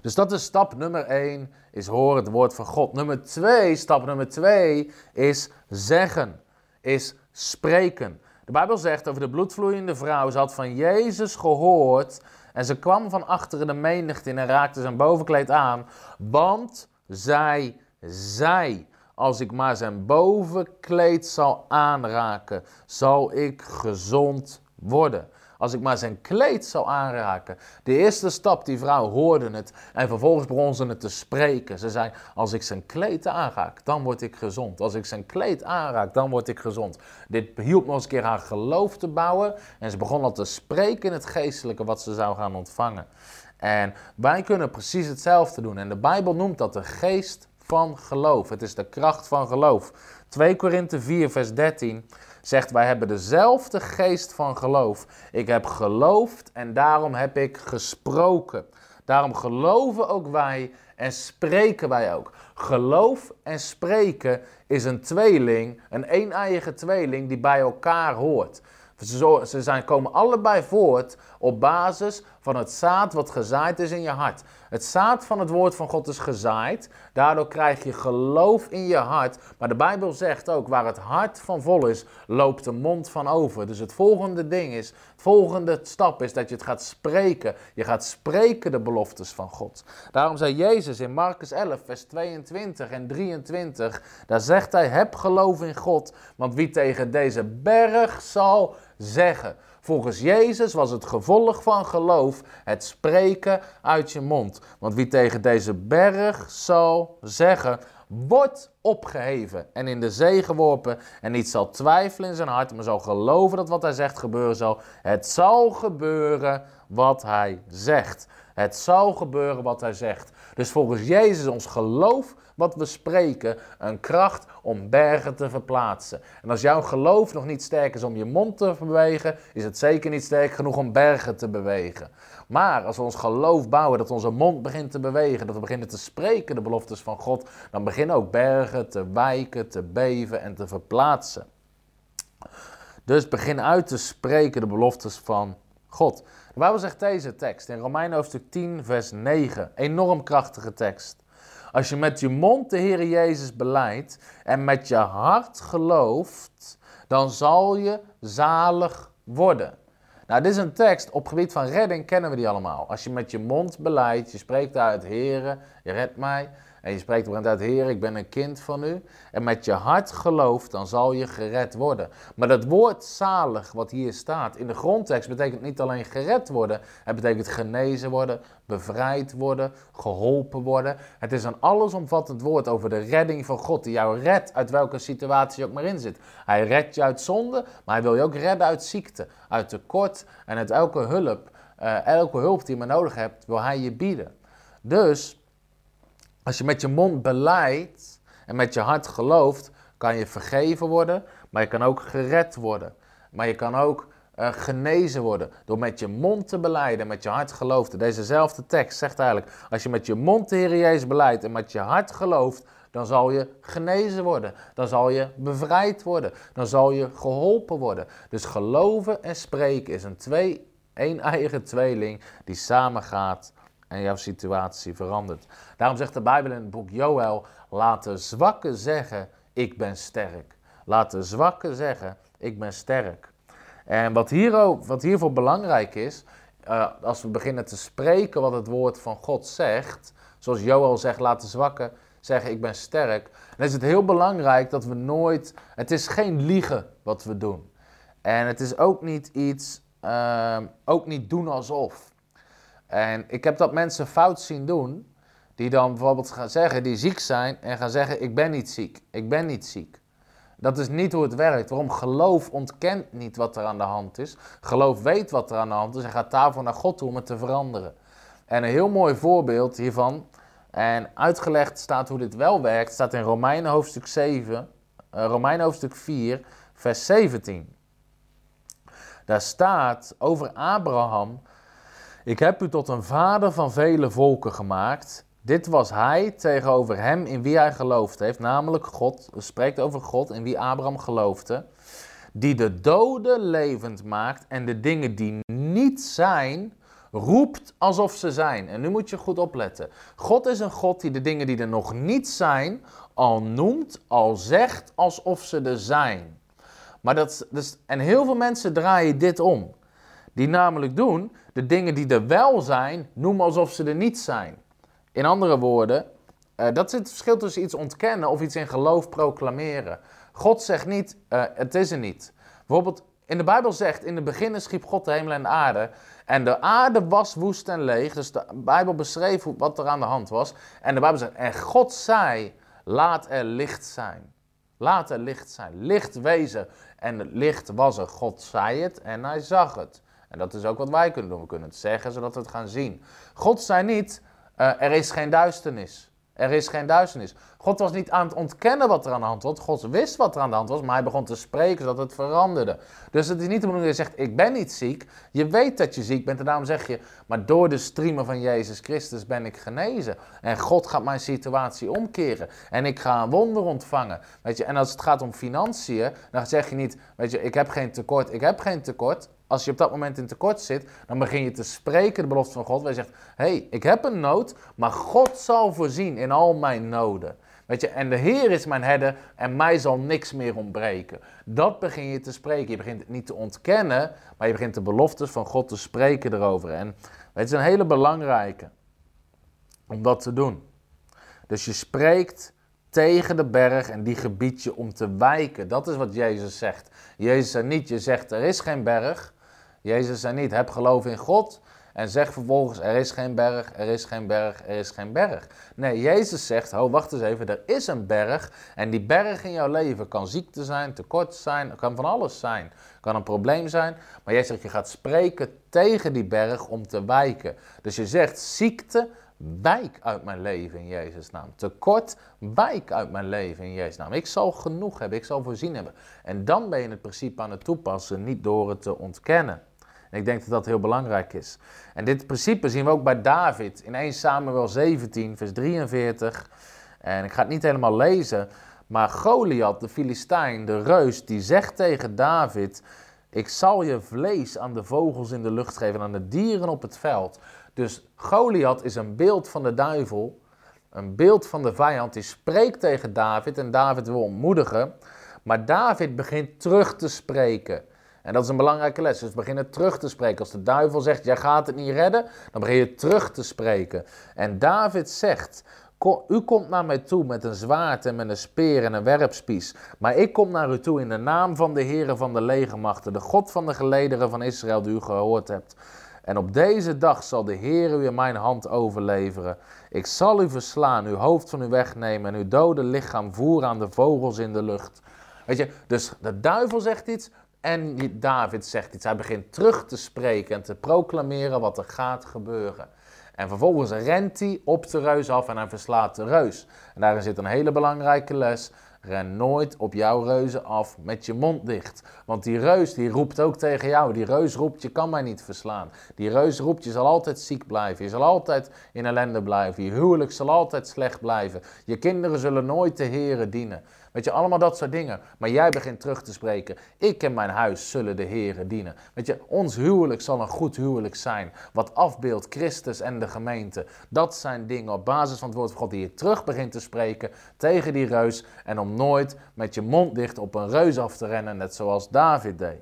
Dus dat is stap nummer 1, is hoor het woord van God. Nummer 2, stap nummer 2 is zeggen, is spreken. De Bijbel zegt over de bloedvloeiende vrouw, ze had van Jezus gehoord En ze kwam van achteren de menigte in en raakte zijn bovenkleed aan, want zij zei, als ik maar zijn bovenkleed zal aanraken, zal ik gezond worden. Als ik maar zijn kleed zou aanraken. De eerste stap, die vrouw hoorde het. En vervolgens begon ze het te spreken. Ze zei, als ik zijn kleed aanraak, dan word ik gezond. Als ik zijn kleed aanraak, dan word ik gezond. Dit hielp nog eens een keer haar geloof te bouwen. En ze begon al te spreken in het geestelijke wat ze zou gaan ontvangen. En wij kunnen precies hetzelfde doen. En de Bijbel noemt dat de geest van geloof. Het is de kracht van geloof. 2 Korinthe 4, vers 13 zegt: Wij hebben dezelfde geest van geloof. Ik heb geloofd en daarom heb ik gesproken. Daarom geloven ook wij en spreken wij ook. Geloof en spreken is een tweeling, een een-eiige tweeling die bij elkaar hoort. Ze zijn, komen allebei voort op basis van het zaad wat gezaaid is in je hart. Het zaad van het woord van God is gezaaid. Daardoor krijg je geloof in je hart. Maar de Bijbel zegt ook, waar het hart van vol is, loopt de mond van over. Dus het volgende ding is, het volgende stap is dat je het gaat spreken. Je gaat spreken de beloftes van God. Daarom zei Jezus in Marcus 11, vers 22 en 23, daar zegt hij, heb geloof in God, want wie tegen deze berg zal zeggen. Volgens Jezus was het gevolg van geloof het spreken uit je mond. Want wie tegen deze berg zal zeggen, wordt opgeheven en in de zee geworpen en niet zal twijfelen in zijn hart, maar zal geloven dat wat hij zegt gebeuren zal. Het zal gebeuren wat hij zegt. Het zal gebeuren wat hij zegt. Dus volgens Jezus ons geloof wat we spreken een kracht om bergen te verplaatsen. En als jouw geloof nog niet sterk is om je mond te bewegen, is het zeker niet sterk genoeg om bergen te bewegen. Maar als we ons geloof bouwen, dat onze mond begint te bewegen, dat we beginnen te spreken de beloftes van God, dan beginnen ook bergen te wijken, te beven en te verplaatsen. Dus begin uit te spreken de beloftes van God. De Bijbel zegt deze tekst in Romeinen hoofdstuk 10, vers 9. Enorm krachtige tekst. Als je met je mond de Heer Jezus beleidt en met je hart gelooft, dan zal je zalig worden. Nou, dit is een tekst op gebied van redding, kennen we die allemaal. Als je met je mond beleidt, je spreekt uit, Heer, je redt mij, en je spreekt op een uit, Heer, ik ben een kind van u. En met je hart gelooft, dan zal je gered worden. Maar dat woord zalig, wat hier staat, in de grondtekst betekent niet alleen gered worden. Het betekent genezen worden, bevrijd worden, geholpen worden. Het is een allesomvattend woord over de redding van God, die jou redt uit welke situatie je ook maar in zit. Hij redt je uit zonde, maar hij wil je ook redden uit ziekte, uit tekort en uit elke hulp. Uh, elke hulp die je maar nodig hebt, wil hij je bieden. Dus als je met je mond beleidt en met je hart gelooft, kan je vergeven worden, maar je kan ook gered worden. Maar je kan ook uh, genezen worden door met je mond te beleiden, met je hart gelooft. Dezezelfde tekst zegt eigenlijk, als je met je mond de Heer Jezus beleidt en met je hart gelooft, dan zal je genezen worden. Dan zal je bevrijd worden. Dan zal je geholpen worden. Dus geloven en spreken is een twee, een eigen tweeling die samengaat en jouw situatie verandert. Daarom zegt de Bijbel in het boek Joël: laat de zwakken zeggen: Ik ben sterk. Laat de zwakken zeggen: Ik ben sterk. En wat, wat hiervoor belangrijk is, uh, als we beginnen te spreken wat het woord van God zegt, zoals Joël zegt: Laat de zwakken zeggen: Ik ben sterk. Dan is het heel belangrijk dat we nooit. Het is geen liegen wat we doen. En het is ook niet iets. Uh, ook niet doen alsof. En ik heb dat mensen fout zien doen, die dan bijvoorbeeld gaan zeggen, die ziek zijn en gaan zeggen, ik ben niet ziek, ik ben niet ziek. Dat is niet hoe het werkt. Waarom? Geloof ontkent niet wat er aan de hand is. Geloof weet wat er aan de hand is en gaat daarvoor naar God toe om het te veranderen. En een heel mooi voorbeeld hiervan, en uitgelegd staat hoe dit wel werkt, staat in Romeinen hoofdstuk 7, uh, Romeinen hoofdstuk 4, vers 17. Daar staat over Abraham ik heb u tot een vader van vele volken gemaakt. Dit was hij tegenover hem in wie hij geloofd heeft, namelijk God. spreekt over God in wie Abraham geloofde. Die de doden levend maakt en de dingen die niet zijn, roept alsof ze zijn. En nu moet je goed opletten. God is een God die de dingen die er nog niet zijn, al noemt, al zegt alsof ze er zijn. Maar dat, en heel veel mensen draaien dit om. Die namelijk doen de dingen die er wel zijn, noemen alsof ze er niet zijn. In andere woorden, uh, dat is het verschil tussen iets ontkennen of iets in geloof proclameren. God zegt niet, uh, het is er niet. Bijvoorbeeld, in de Bijbel zegt, in het begin schiep God de hemel en de aarde. En de aarde was woest en leeg. Dus de Bijbel beschreef wat er aan de hand was. En de Bijbel zegt, en God zei, laat er licht zijn. Laat er licht zijn. Licht wezen. En het licht was er. God zei het en hij zag het. En dat is ook wat wij kunnen doen. We kunnen het zeggen zodat we het gaan zien. God zei niet, uh, er is geen duisternis. Er is geen duisternis. God was niet aan het ontkennen wat er aan de hand was. God wist wat er aan de hand was, maar hij begon te spreken zodat het veranderde. Dus het is niet de bedoeling dat je zegt, ik ben niet ziek. Je weet dat je ziek bent en daarom zeg je, maar door de streamen van Jezus Christus ben ik genezen. En God gaat mijn situatie omkeren. En ik ga een wonder ontvangen. Weet je, en als het gaat om financiën, dan zeg je niet, weet je, ik heb geen tekort, ik heb geen tekort. Als je op dat moment in tekort zit, dan begin je te spreken de belofte van God. Je zegt, hé, hey, ik heb een nood, maar God zal voorzien in al mijn noden. Weet je, en de Heer is mijn herder en mij zal niks meer ontbreken. Dat begin je te spreken. Je begint het niet te ontkennen, maar je begint de beloftes van God te spreken erover. En het is een hele belangrijke om dat te doen. Dus je spreekt tegen de berg en die gebied je om te wijken. Dat is wat Jezus zegt. Jezus zegt niet, je zegt er is geen berg. Jezus zei niet, heb geloof in God en zeg vervolgens, er is geen berg, er is geen berg, er is geen berg. Nee, Jezus zegt, oh wacht eens even, er is een berg. En die berg in jouw leven kan ziekte zijn, tekort zijn, kan van alles zijn. Kan een probleem zijn. Maar jij zegt, je gaat spreken tegen die berg om te wijken. Dus je zegt, ziekte, wijk uit mijn leven in Jezus' naam. Tekort, wijk uit mijn leven in Jezus' naam. Ik zal genoeg hebben, ik zal voorzien hebben. En dan ben je het principe aan het toepassen, niet door het te ontkennen. Ik denk dat dat heel belangrijk is. En dit principe zien we ook bij David in 1 Samuel 17, vers 43. En ik ga het niet helemaal lezen, maar Goliath, de Filistijn, de reus, die zegt tegen David: Ik zal je vlees aan de vogels in de lucht geven, aan de dieren op het veld. Dus Goliath is een beeld van de duivel, een beeld van de vijand. Die spreekt tegen David en David wil ontmoedigen. Maar David begint terug te spreken. En dat is een belangrijke les. Dus beginnen terug te spreken. Als de duivel zegt, jij gaat het niet redden, dan begin je terug te spreken. En David zegt, u komt naar mij toe met een zwaard en met een speer en een werpspies. Maar ik kom naar u toe in de naam van de Heere van de legermachten, de God van de gelederen van Israël die u gehoord hebt. En op deze dag zal de Heer u in mijn hand overleveren. Ik zal u verslaan, uw hoofd van u wegnemen en uw dode lichaam voeren aan de vogels in de lucht. Weet je, dus de duivel zegt iets, en David zegt iets. Hij begint terug te spreken en te proclameren wat er gaat gebeuren. En vervolgens rent hij op de reus af en hij verslaat de reus. En daarin zit een hele belangrijke les. Ren nooit op jouw reuzen af met je mond dicht. Want die reus die roept ook tegen jou. Die reus roept, je kan mij niet verslaan. Die reus roept, je zal altijd ziek blijven. Je zal altijd in ellende blijven. Je huwelijk zal altijd slecht blijven. Je kinderen zullen nooit de Heren dienen. Weet je, allemaal dat soort dingen. Maar jij begint terug te spreken. Ik en mijn huis zullen de Heren dienen. Weet je, ons huwelijk zal een goed huwelijk zijn. Wat afbeeldt Christus en de gemeente. Dat zijn dingen op basis van het woord van God die je terug begint te spreken tegen die reus. En om nooit met je mond dicht op een reus af te rennen, net zoals David deed.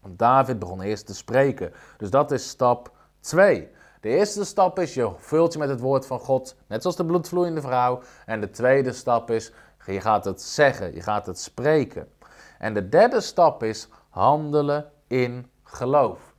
Want David begon eerst te spreken. Dus dat is stap 2. De eerste stap is, je vult je met het woord van God, net zoals de bloedvloeiende vrouw. En de tweede stap is, je gaat het zeggen, je gaat het spreken. En de derde stap is handelen in geloof.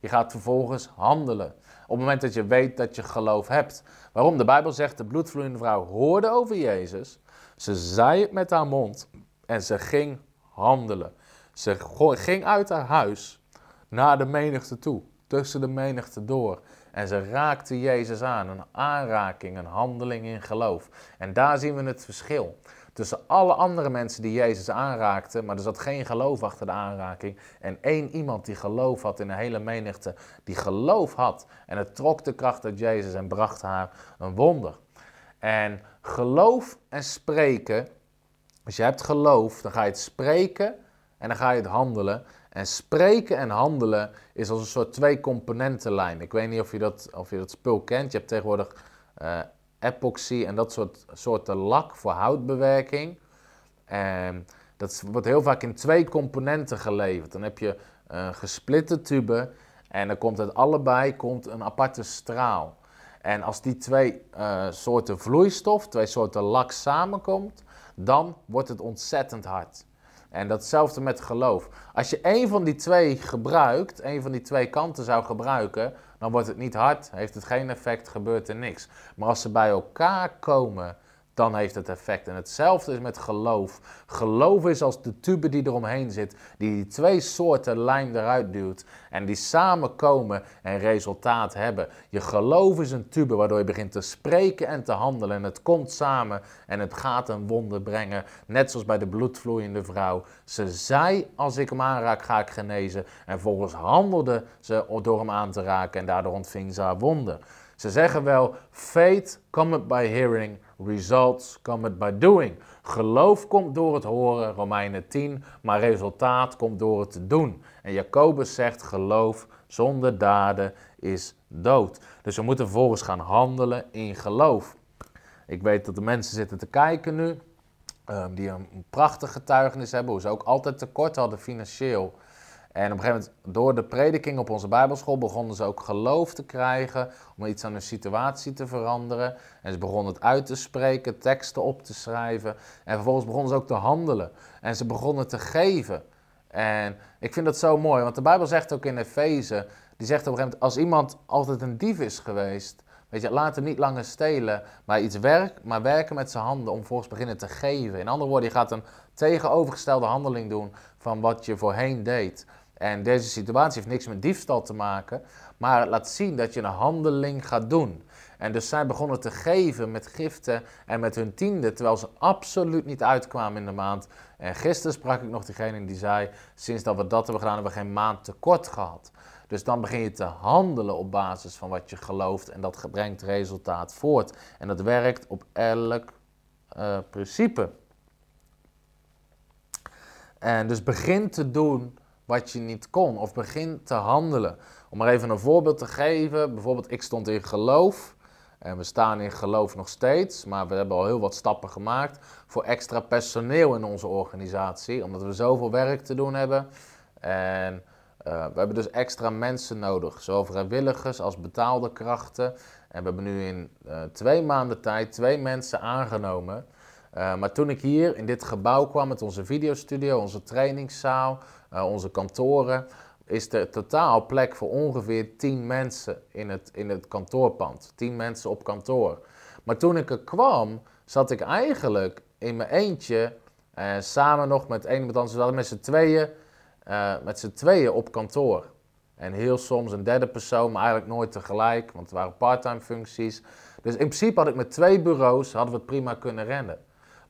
Je gaat vervolgens handelen. Op het moment dat je weet dat je geloof hebt. Waarom? De Bijbel zegt, de bloedvloeiende vrouw hoorde over Jezus. Ze zei het met haar mond en ze ging handelen. Ze ging uit haar huis naar de menigte toe, tussen de menigte door. En ze raakte Jezus aan, een aanraking, een handeling in geloof. En daar zien we het verschil tussen alle andere mensen die Jezus aanraakten, maar er zat geen geloof achter de aanraking. En één iemand die geloof had in een hele menigte, die geloof had. En het trok de kracht uit Jezus en bracht haar een wonder. En geloof en spreken, als je hebt geloof, dan ga je het spreken en dan ga je het handelen. En spreken en handelen is als een soort twee componentenlijn. Ik weet niet of je dat, of je dat spul kent. Je hebt tegenwoordig uh, epoxy en dat soort soorten lak voor houtbewerking. En dat wordt heel vaak in twee componenten geleverd. Dan heb je een gesplitte tube. En dan komt uit allebei komt een aparte straal. En als die twee uh, soorten vloeistof, twee soorten lak samenkomt, dan wordt het ontzettend hard. En datzelfde met geloof. Als je één van die twee gebruikt, één van die twee kanten zou gebruiken, dan wordt het niet hard, heeft het geen effect, gebeurt er niks. Maar als ze bij elkaar komen, dan heeft het effect. En hetzelfde is met geloof. Geloof is als de tube die eromheen zit, die twee soorten lijm eruit duwt en die samenkomen en resultaat hebben. Je geloof is een tube waardoor je begint te spreken en te handelen en het komt samen en het gaat een wonder brengen. Net zoals bij de bloedvloeiende vrouw. Ze zei, als ik hem aanraak ga ik genezen. En volgens handelde ze door hem aan te raken en daardoor ontving ze haar wonder. Ze zeggen wel, faith cometh by hearing, results cometh by doing. Geloof komt door het horen, Romeinen 10, maar resultaat komt door het te doen. En Jacobus zegt, geloof zonder daden is dood. Dus we moeten vervolgens gaan handelen in geloof. Ik weet dat de mensen zitten te kijken nu, um, die een prachtig getuigenis hebben, hoe ze ook altijd tekort hadden financieel. En op een gegeven moment, door de prediking op onze Bijbelschool, begonnen ze ook geloof te krijgen om iets aan hun situatie te veranderen. En ze begonnen het uit te spreken, teksten op te schrijven. En vervolgens begonnen ze ook te handelen. En ze begonnen te geven. En ik vind dat zo mooi, want de Bijbel zegt ook in Efeze, die zegt op een gegeven moment, als iemand altijd een dief is geweest, weet je, laat hem niet langer stelen, maar iets werk, maar werken met zijn handen om volgens beginnen te geven. In andere woorden, je gaat een tegenovergestelde handeling doen van wat je voorheen deed. En deze situatie heeft niks met diefstal te maken, maar het laat zien dat je een handeling gaat doen. En dus zij begonnen te geven met giften en met hun tiende, terwijl ze absoluut niet uitkwamen in de maand. En gisteren sprak ik nog degene die zei, sinds dat we dat hebben gedaan, hebben we geen maand tekort gehad. Dus dan begin je te handelen op basis van wat je gelooft en dat brengt resultaat voort. En dat werkt op elk uh, principe. En dus begin te doen wat je niet kon. Of begin te handelen. Om maar even een voorbeeld te geven. Bijvoorbeeld, ik stond in geloof. En we staan in geloof nog steeds. Maar we hebben al heel wat stappen gemaakt voor extra personeel in onze organisatie. Omdat we zoveel werk te doen hebben. En uh, we hebben dus extra mensen nodig. Zowel vrijwilligers als betaalde krachten. En we hebben nu in uh, twee maanden tijd twee mensen aangenomen. Uh, maar toen ik hier in dit gebouw kwam met onze videostudio, onze trainingszaal, onze kantoren, is er totaal plek voor ongeveer 10 mensen in het, in het kantoorpand. 10 mensen op kantoor. Maar toen ik er kwam, zat ik eigenlijk in mijn eentje, uh, samen nog met een iemand anders, met z'n tweeën, met z'n tweeën op kantoor. En heel soms een derde persoon, maar eigenlijk nooit tegelijk, want het waren parttime functies. Dus in principe had ik met twee bureaus, hadden we het prima kunnen rennen.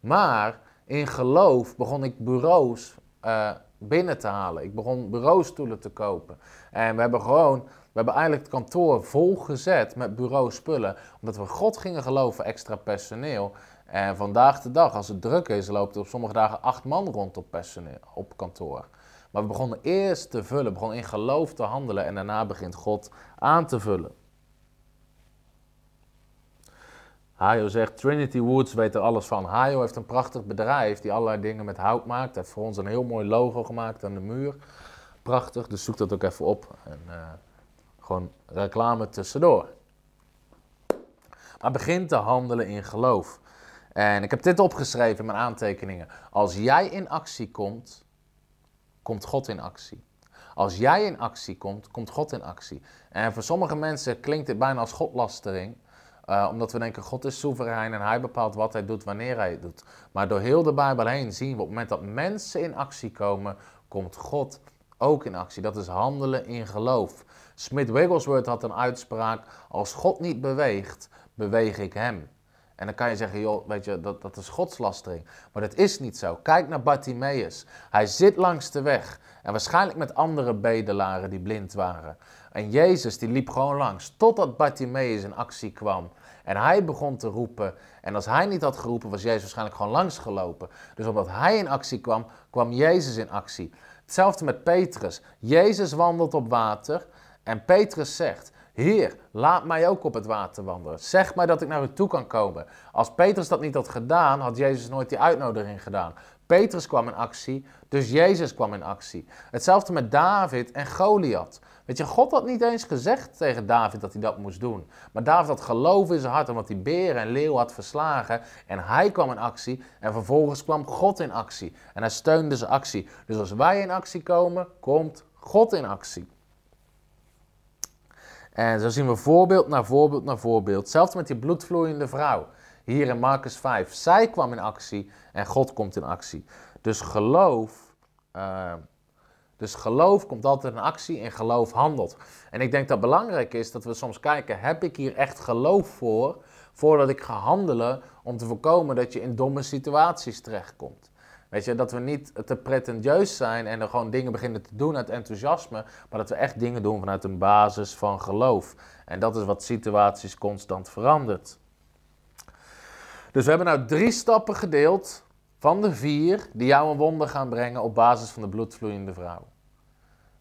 Maar in geloof begon ik bureaus uh, binnen te halen. Ik begon bureaustoelen te kopen. En we hebben gewoon, we hebben eigenlijk het kantoor volgezet met bureauspullen. Omdat we God gingen geloven, extra personeel. En vandaag de dag, als het druk is, loopt er op sommige dagen acht man rond op, personeel, op kantoor. Maar we begonnen eerst te vullen, begonnen in geloof te handelen en daarna begint God aan te vullen. Hayo zegt, Trinity Woods weet er alles van. Hayo heeft een prachtig bedrijf die allerlei dingen met hout maakt. Hij heeft voor ons een heel mooi logo gemaakt aan de muur. Prachtig, dus zoek dat ook even op. En uh, gewoon reclame tussendoor. Maar begin te handelen in geloof. En ik heb dit opgeschreven in mijn aantekeningen. Als jij in actie komt, komt God in actie. Als jij in actie komt, komt God in actie. En voor sommige mensen klinkt dit bijna als godlastering. Uh, omdat we denken, God is soeverein en hij bepaalt wat hij doet, wanneer hij het doet. Maar door heel de Bijbel heen zien we op het moment dat mensen in actie komen, komt God ook in actie. Dat is handelen in geloof. Smith Wigglesworth had een uitspraak, als God niet beweegt, beweeg ik hem. En dan kan je zeggen, joh, weet je, dat, dat is godslastering. Maar dat is niet zo. Kijk naar Bartimaeus. Hij zit langs de weg. En waarschijnlijk met andere bedelaren die blind waren. En Jezus die liep gewoon langs, totdat Bartimaeus in actie kwam. En hij begon te roepen. En als hij niet had geroepen, was Jezus waarschijnlijk gewoon langs gelopen. Dus omdat hij in actie kwam, kwam Jezus in actie. Hetzelfde met Petrus. Jezus wandelt op water en Petrus zegt, Heer, laat mij ook op het water wandelen. Zeg mij dat ik naar u toe kan komen. Als Petrus dat niet had gedaan, had Jezus nooit die uitnodiging gedaan. Petrus kwam in actie, dus Jezus kwam in actie. Hetzelfde met David en Goliath. Weet je, God had niet eens gezegd tegen David dat hij dat moest doen. Maar David had geloof in zijn hart omdat hij beren en leeuw had verslagen. En hij kwam in actie en vervolgens kwam God in actie. En hij steunde zijn actie. Dus als wij in actie komen, komt God in actie. En zo zien we voorbeeld na voorbeeld na voorbeeld. Zelfs met die bloedvloeiende vrouw. Hier in Marcus 5. Zij kwam in actie en God komt in actie. Dus geloof, uh, dus geloof komt altijd in actie en geloof handelt. En ik denk dat belangrijk is dat we soms kijken, heb ik hier echt geloof voor, voordat ik ga handelen, om te voorkomen dat je in domme situaties terechtkomt. Weet je, dat we niet te pretentieus zijn en er gewoon dingen beginnen te doen uit enthousiasme, maar dat we echt dingen doen vanuit een basis van geloof. En dat is wat situaties constant verandert. Dus we hebben nou drie stappen gedeeld van de vier die jou een wonder gaan brengen op basis van de bloedvloeiende vrouw.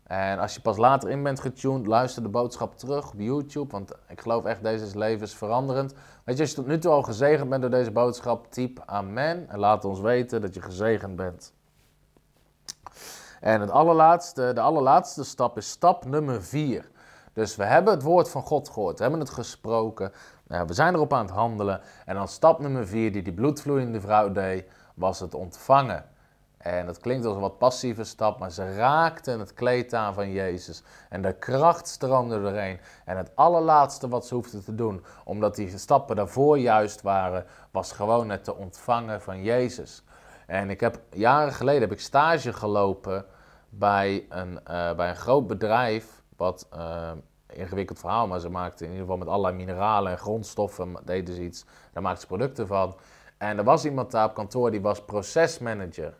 En als je pas later in bent getuned, luister de boodschap terug op YouTube, want ik geloof echt, deze is levensveranderend. Weet je, als je tot nu toe al gezegend bent door deze boodschap, typ amen en laat ons weten dat je gezegend bent. En het allerlaatste, de allerlaatste stap is stap nummer vier. Dus we hebben het woord van God gehoord, we hebben het gesproken, nou, we zijn erop aan het handelen. En dan stap nummer vier die die bloedvloeiende vrouw deed, was het ontvangen. En dat klinkt als een wat passieve stap, maar ze raakten het kleed aan van Jezus. En de kracht stroomde erheen. En het allerlaatste wat ze hoefden te doen, omdat die stappen daarvoor juist waren, was gewoon het te ontvangen van Jezus. En ik heb jaren geleden heb ik stage gelopen bij een, uh, bij een groot bedrijf, wat uh, ingewikkeld verhaal, maar ze maakten in ieder geval met allerlei mineralen en grondstoffen, deden ze iets, daar maakten ze producten van. En er was iemand daar op kantoor die was procesmanager.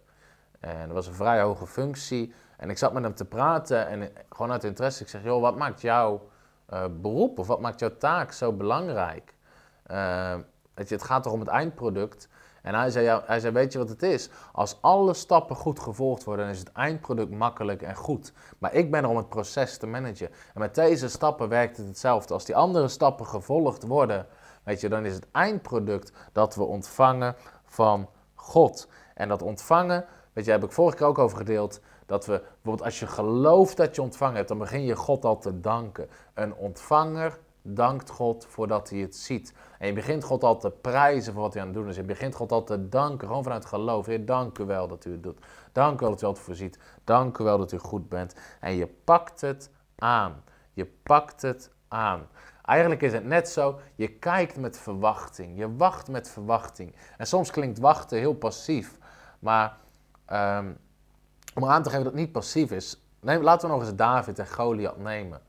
En dat was een vrij hoge functie. En ik zat met hem te praten en gewoon uit interesse, ik zeg, joh, wat maakt jouw uh, beroep of wat maakt jouw taak zo belangrijk? Uh, weet je, het gaat toch om het eindproduct. En hij zei, ja, hij zei, weet je wat het is? Als alle stappen goed gevolgd worden, dan is het eindproduct makkelijk en goed. Maar ik ben er om het proces te managen. En met deze stappen werkt het hetzelfde. Als die andere stappen gevolgd worden, weet je, dan is het eindproduct dat we ontvangen van God. En dat ontvangen, weet je, heb ik vorige keer ook over gedeeld. Dat we, bijvoorbeeld als je gelooft dat je ontvangen hebt, dan begin je God al te danken. Een ontvanger dankt God voordat hij het ziet. En je begint God al te prijzen voor wat hij aan het doen is. Je begint God al te danken, gewoon vanuit geloof. Heer, dank u wel dat u het doet. Dank u wel dat u het voorziet. Dank u wel dat u goed bent. En je pakt het aan. Je pakt het aan. Eigenlijk is het net zo, je kijkt met verwachting. Je wacht met verwachting. En soms klinkt wachten heel passief. Maar um, om aan te geven dat het niet passief is, neem, laten we nog eens David en Goliath nemen.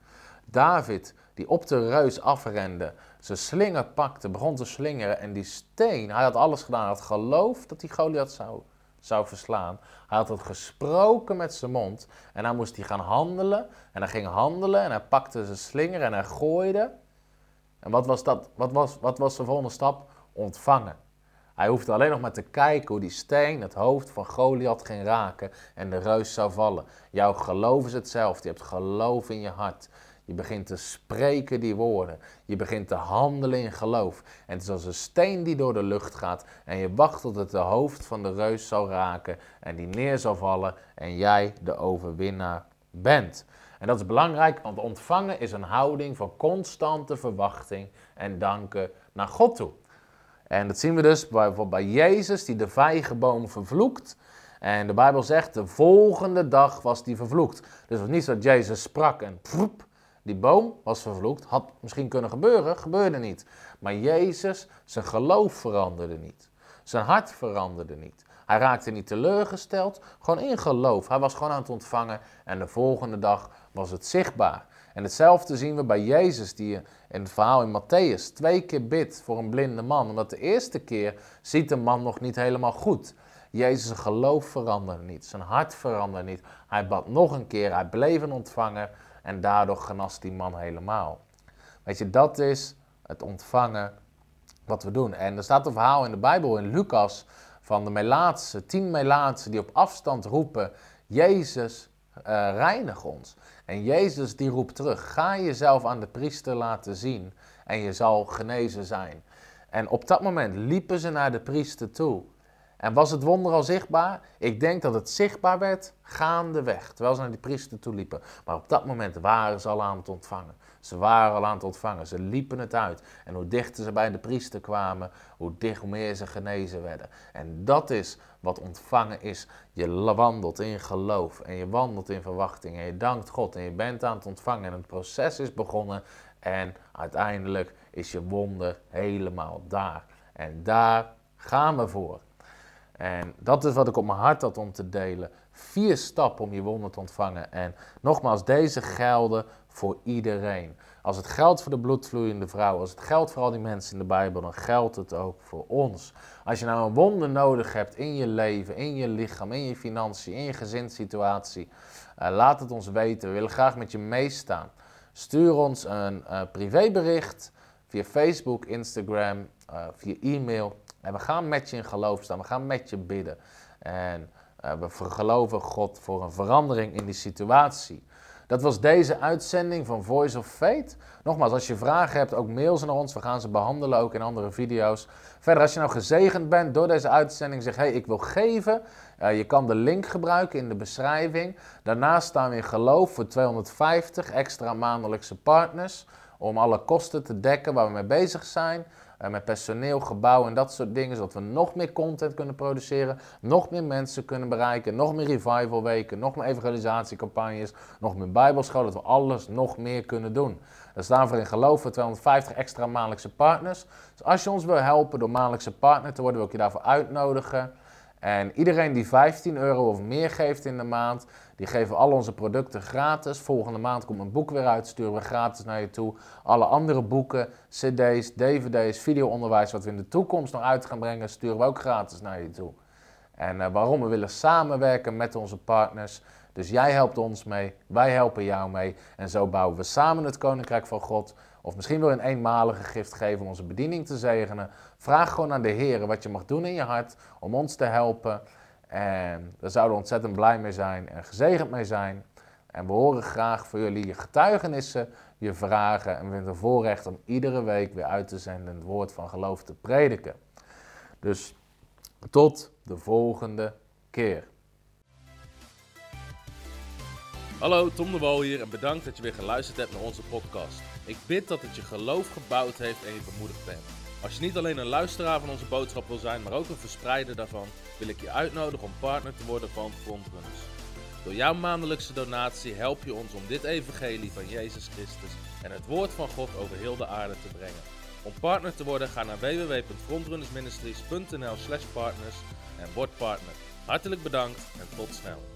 David, die op de reus afrende, zijn slinger pakte, begon te slingeren en die steen, hij had alles gedaan, hij had geloofd dat hij Goliath zou, zou verslaan. Hij had het gesproken met zijn mond en dan moest hij gaan handelen en hij ging handelen en hij pakte zijn slinger en hij gooide. En wat was, dat, wat was, wat was de volgende stap? Ontvangen. Hij hoefde alleen nog maar te kijken hoe die steen het hoofd van Goliath ging raken en de reus zou vallen. Jouw geloof is hetzelfde. Je hebt geloof in je hart. Je begint te spreken die woorden. Je begint te handelen in geloof. En het is als een steen die door de lucht gaat. En je wacht tot het de hoofd van de reus zal raken. En die neer zal vallen. En jij de overwinnaar bent. En dat is belangrijk, want ontvangen is een houding van constante verwachting en danken naar God toe. En dat zien we dus bijvoorbeeld bij Jezus, die de vijgenboom vervloekt. En de Bijbel zegt, de volgende dag was die vervloekt. Dus het was niet zo dat Jezus sprak en ploep, die boom was vervloekt. Had misschien kunnen gebeuren, gebeurde niet. Maar Jezus, zijn geloof veranderde niet. Zijn hart veranderde niet. Hij raakte niet teleurgesteld, gewoon in geloof. Hij was gewoon aan het ontvangen en de volgende dag was het zichtbaar. En hetzelfde zien we bij Jezus, die in het verhaal in Matthäus twee keer bidt voor een blinde man. Omdat de eerste keer ziet de man nog niet helemaal goed. Jezus' geloof veranderde niet, zijn hart veranderde niet. Hij bad nog een keer, hij bleef een ontvanger en daardoor genas die man helemaal. Weet je, dat is het ontvangen wat we doen. En er staat een verhaal in de Bijbel, in Lucas, van de Melaatse, tien Melaatse die op afstand roepen, Jezus, uh, reinig ons. En Jezus die roept terug, ga jezelf aan de priester laten zien en je zal genezen zijn. En op dat moment liepen ze naar de priester toe. En was het wonder al zichtbaar? Ik denk dat het zichtbaar werd gaandeweg, terwijl ze naar die priester toe liepen. Maar op dat moment waren ze al aan het ontvangen. Ze waren al aan het ontvangen, ze liepen het uit. En hoe dichter ze bij de priester kwamen, hoe dicht, meer ze genezen werden. En dat is wat ontvangen is. Je wandelt in geloof en je wandelt in verwachting en je dankt God en je bent aan het ontvangen en het proces is begonnen en uiteindelijk is je wonder helemaal daar. En daar gaan we voor. En dat is wat ik op mijn hart had om te delen. Vier stappen om je wonder te ontvangen. En nogmaals, deze gelden voor iedereen. Als het geldt voor de bloedvloeiende vrouw, als het geldt voor al die mensen in de Bijbel, dan geldt het ook voor ons. Als je nou een wonder nodig hebt in je leven, in je lichaam, in je financiën, in je gezinssituatie, uh, laat het ons weten. We willen graag met je meestaan. Stuur ons een uh, privébericht via Facebook, Instagram, uh, via e-mail. En we gaan met je in geloof staan, we gaan met je bidden. En we geloven God voor een verandering in die situatie. Dat was deze uitzending van Voice of Fate. Nogmaals, als je vragen hebt, ook mail ze naar ons. We gaan ze behandelen, ook in andere video's. Verder, als je nou gezegend bent door deze uitzending, zeg hey, ik wil geven. Uh, je kan de link gebruiken in de beschrijving. Daarnaast staan we in geloof voor 250 extra maandelijkse partners. Om alle kosten te dekken waar we mee bezig zijn. Uh, met personeel, gebouw en dat soort dingen. Zodat we nog meer content kunnen produceren. Nog meer mensen kunnen bereiken. Nog meer revival weken. Nog meer evangelisatiecampagnes. Nog meer bijbelscholen. Dat we alles nog meer kunnen doen. Daar staan we in geloof voor 250 extra maandelijkse partners. Dus als je ons wil helpen door maandelijkse partner te worden, wil ik je daarvoor uitnodigen. En iedereen die 15 euro of meer geeft in de maand, die geven al onze producten gratis. Volgende maand komt een boek weer uit, sturen we gratis naar je toe. Alle andere boeken, cd's, dvd's, videoonderwijs wat we in de toekomst nog uit gaan brengen, sturen we ook gratis naar je toe. En uh, waarom? We willen samenwerken met onze partners. Dus jij helpt ons mee, wij helpen jou mee. En zo bouwen we samen het Koninkrijk van God. Of misschien wil je een eenmalige gift geven om onze bediening te zegenen. Vraag gewoon aan de Heer wat je mag doen in je hart om ons te helpen. En daar zouden we ontzettend blij mee zijn en gezegend mee zijn. En we horen graag voor jullie je getuigenissen, je vragen. En we vinden het voorrecht om iedere week weer uit te zenden het woord van geloof te prediken. Dus tot de volgende keer. Hallo, Tom de Wol hier en bedankt dat je weer geluisterd hebt naar onze podcast. Ik bid dat het je geloof gebouwd heeft en je bemoedigd bent. Als je niet alleen een luisteraar van onze boodschap wil zijn, maar ook een verspreider daarvan, wil ik je uitnodigen om partner te worden van Frontrunners. Door jouw maandelijkse donatie help je ons om dit evangelie van Jezus Christus en het woord van God over heel de aarde te brengen. Om partner te worden, ga naar www.frontrunnersministries.nl slash partners en word partner. Hartelijk bedankt en tot snel.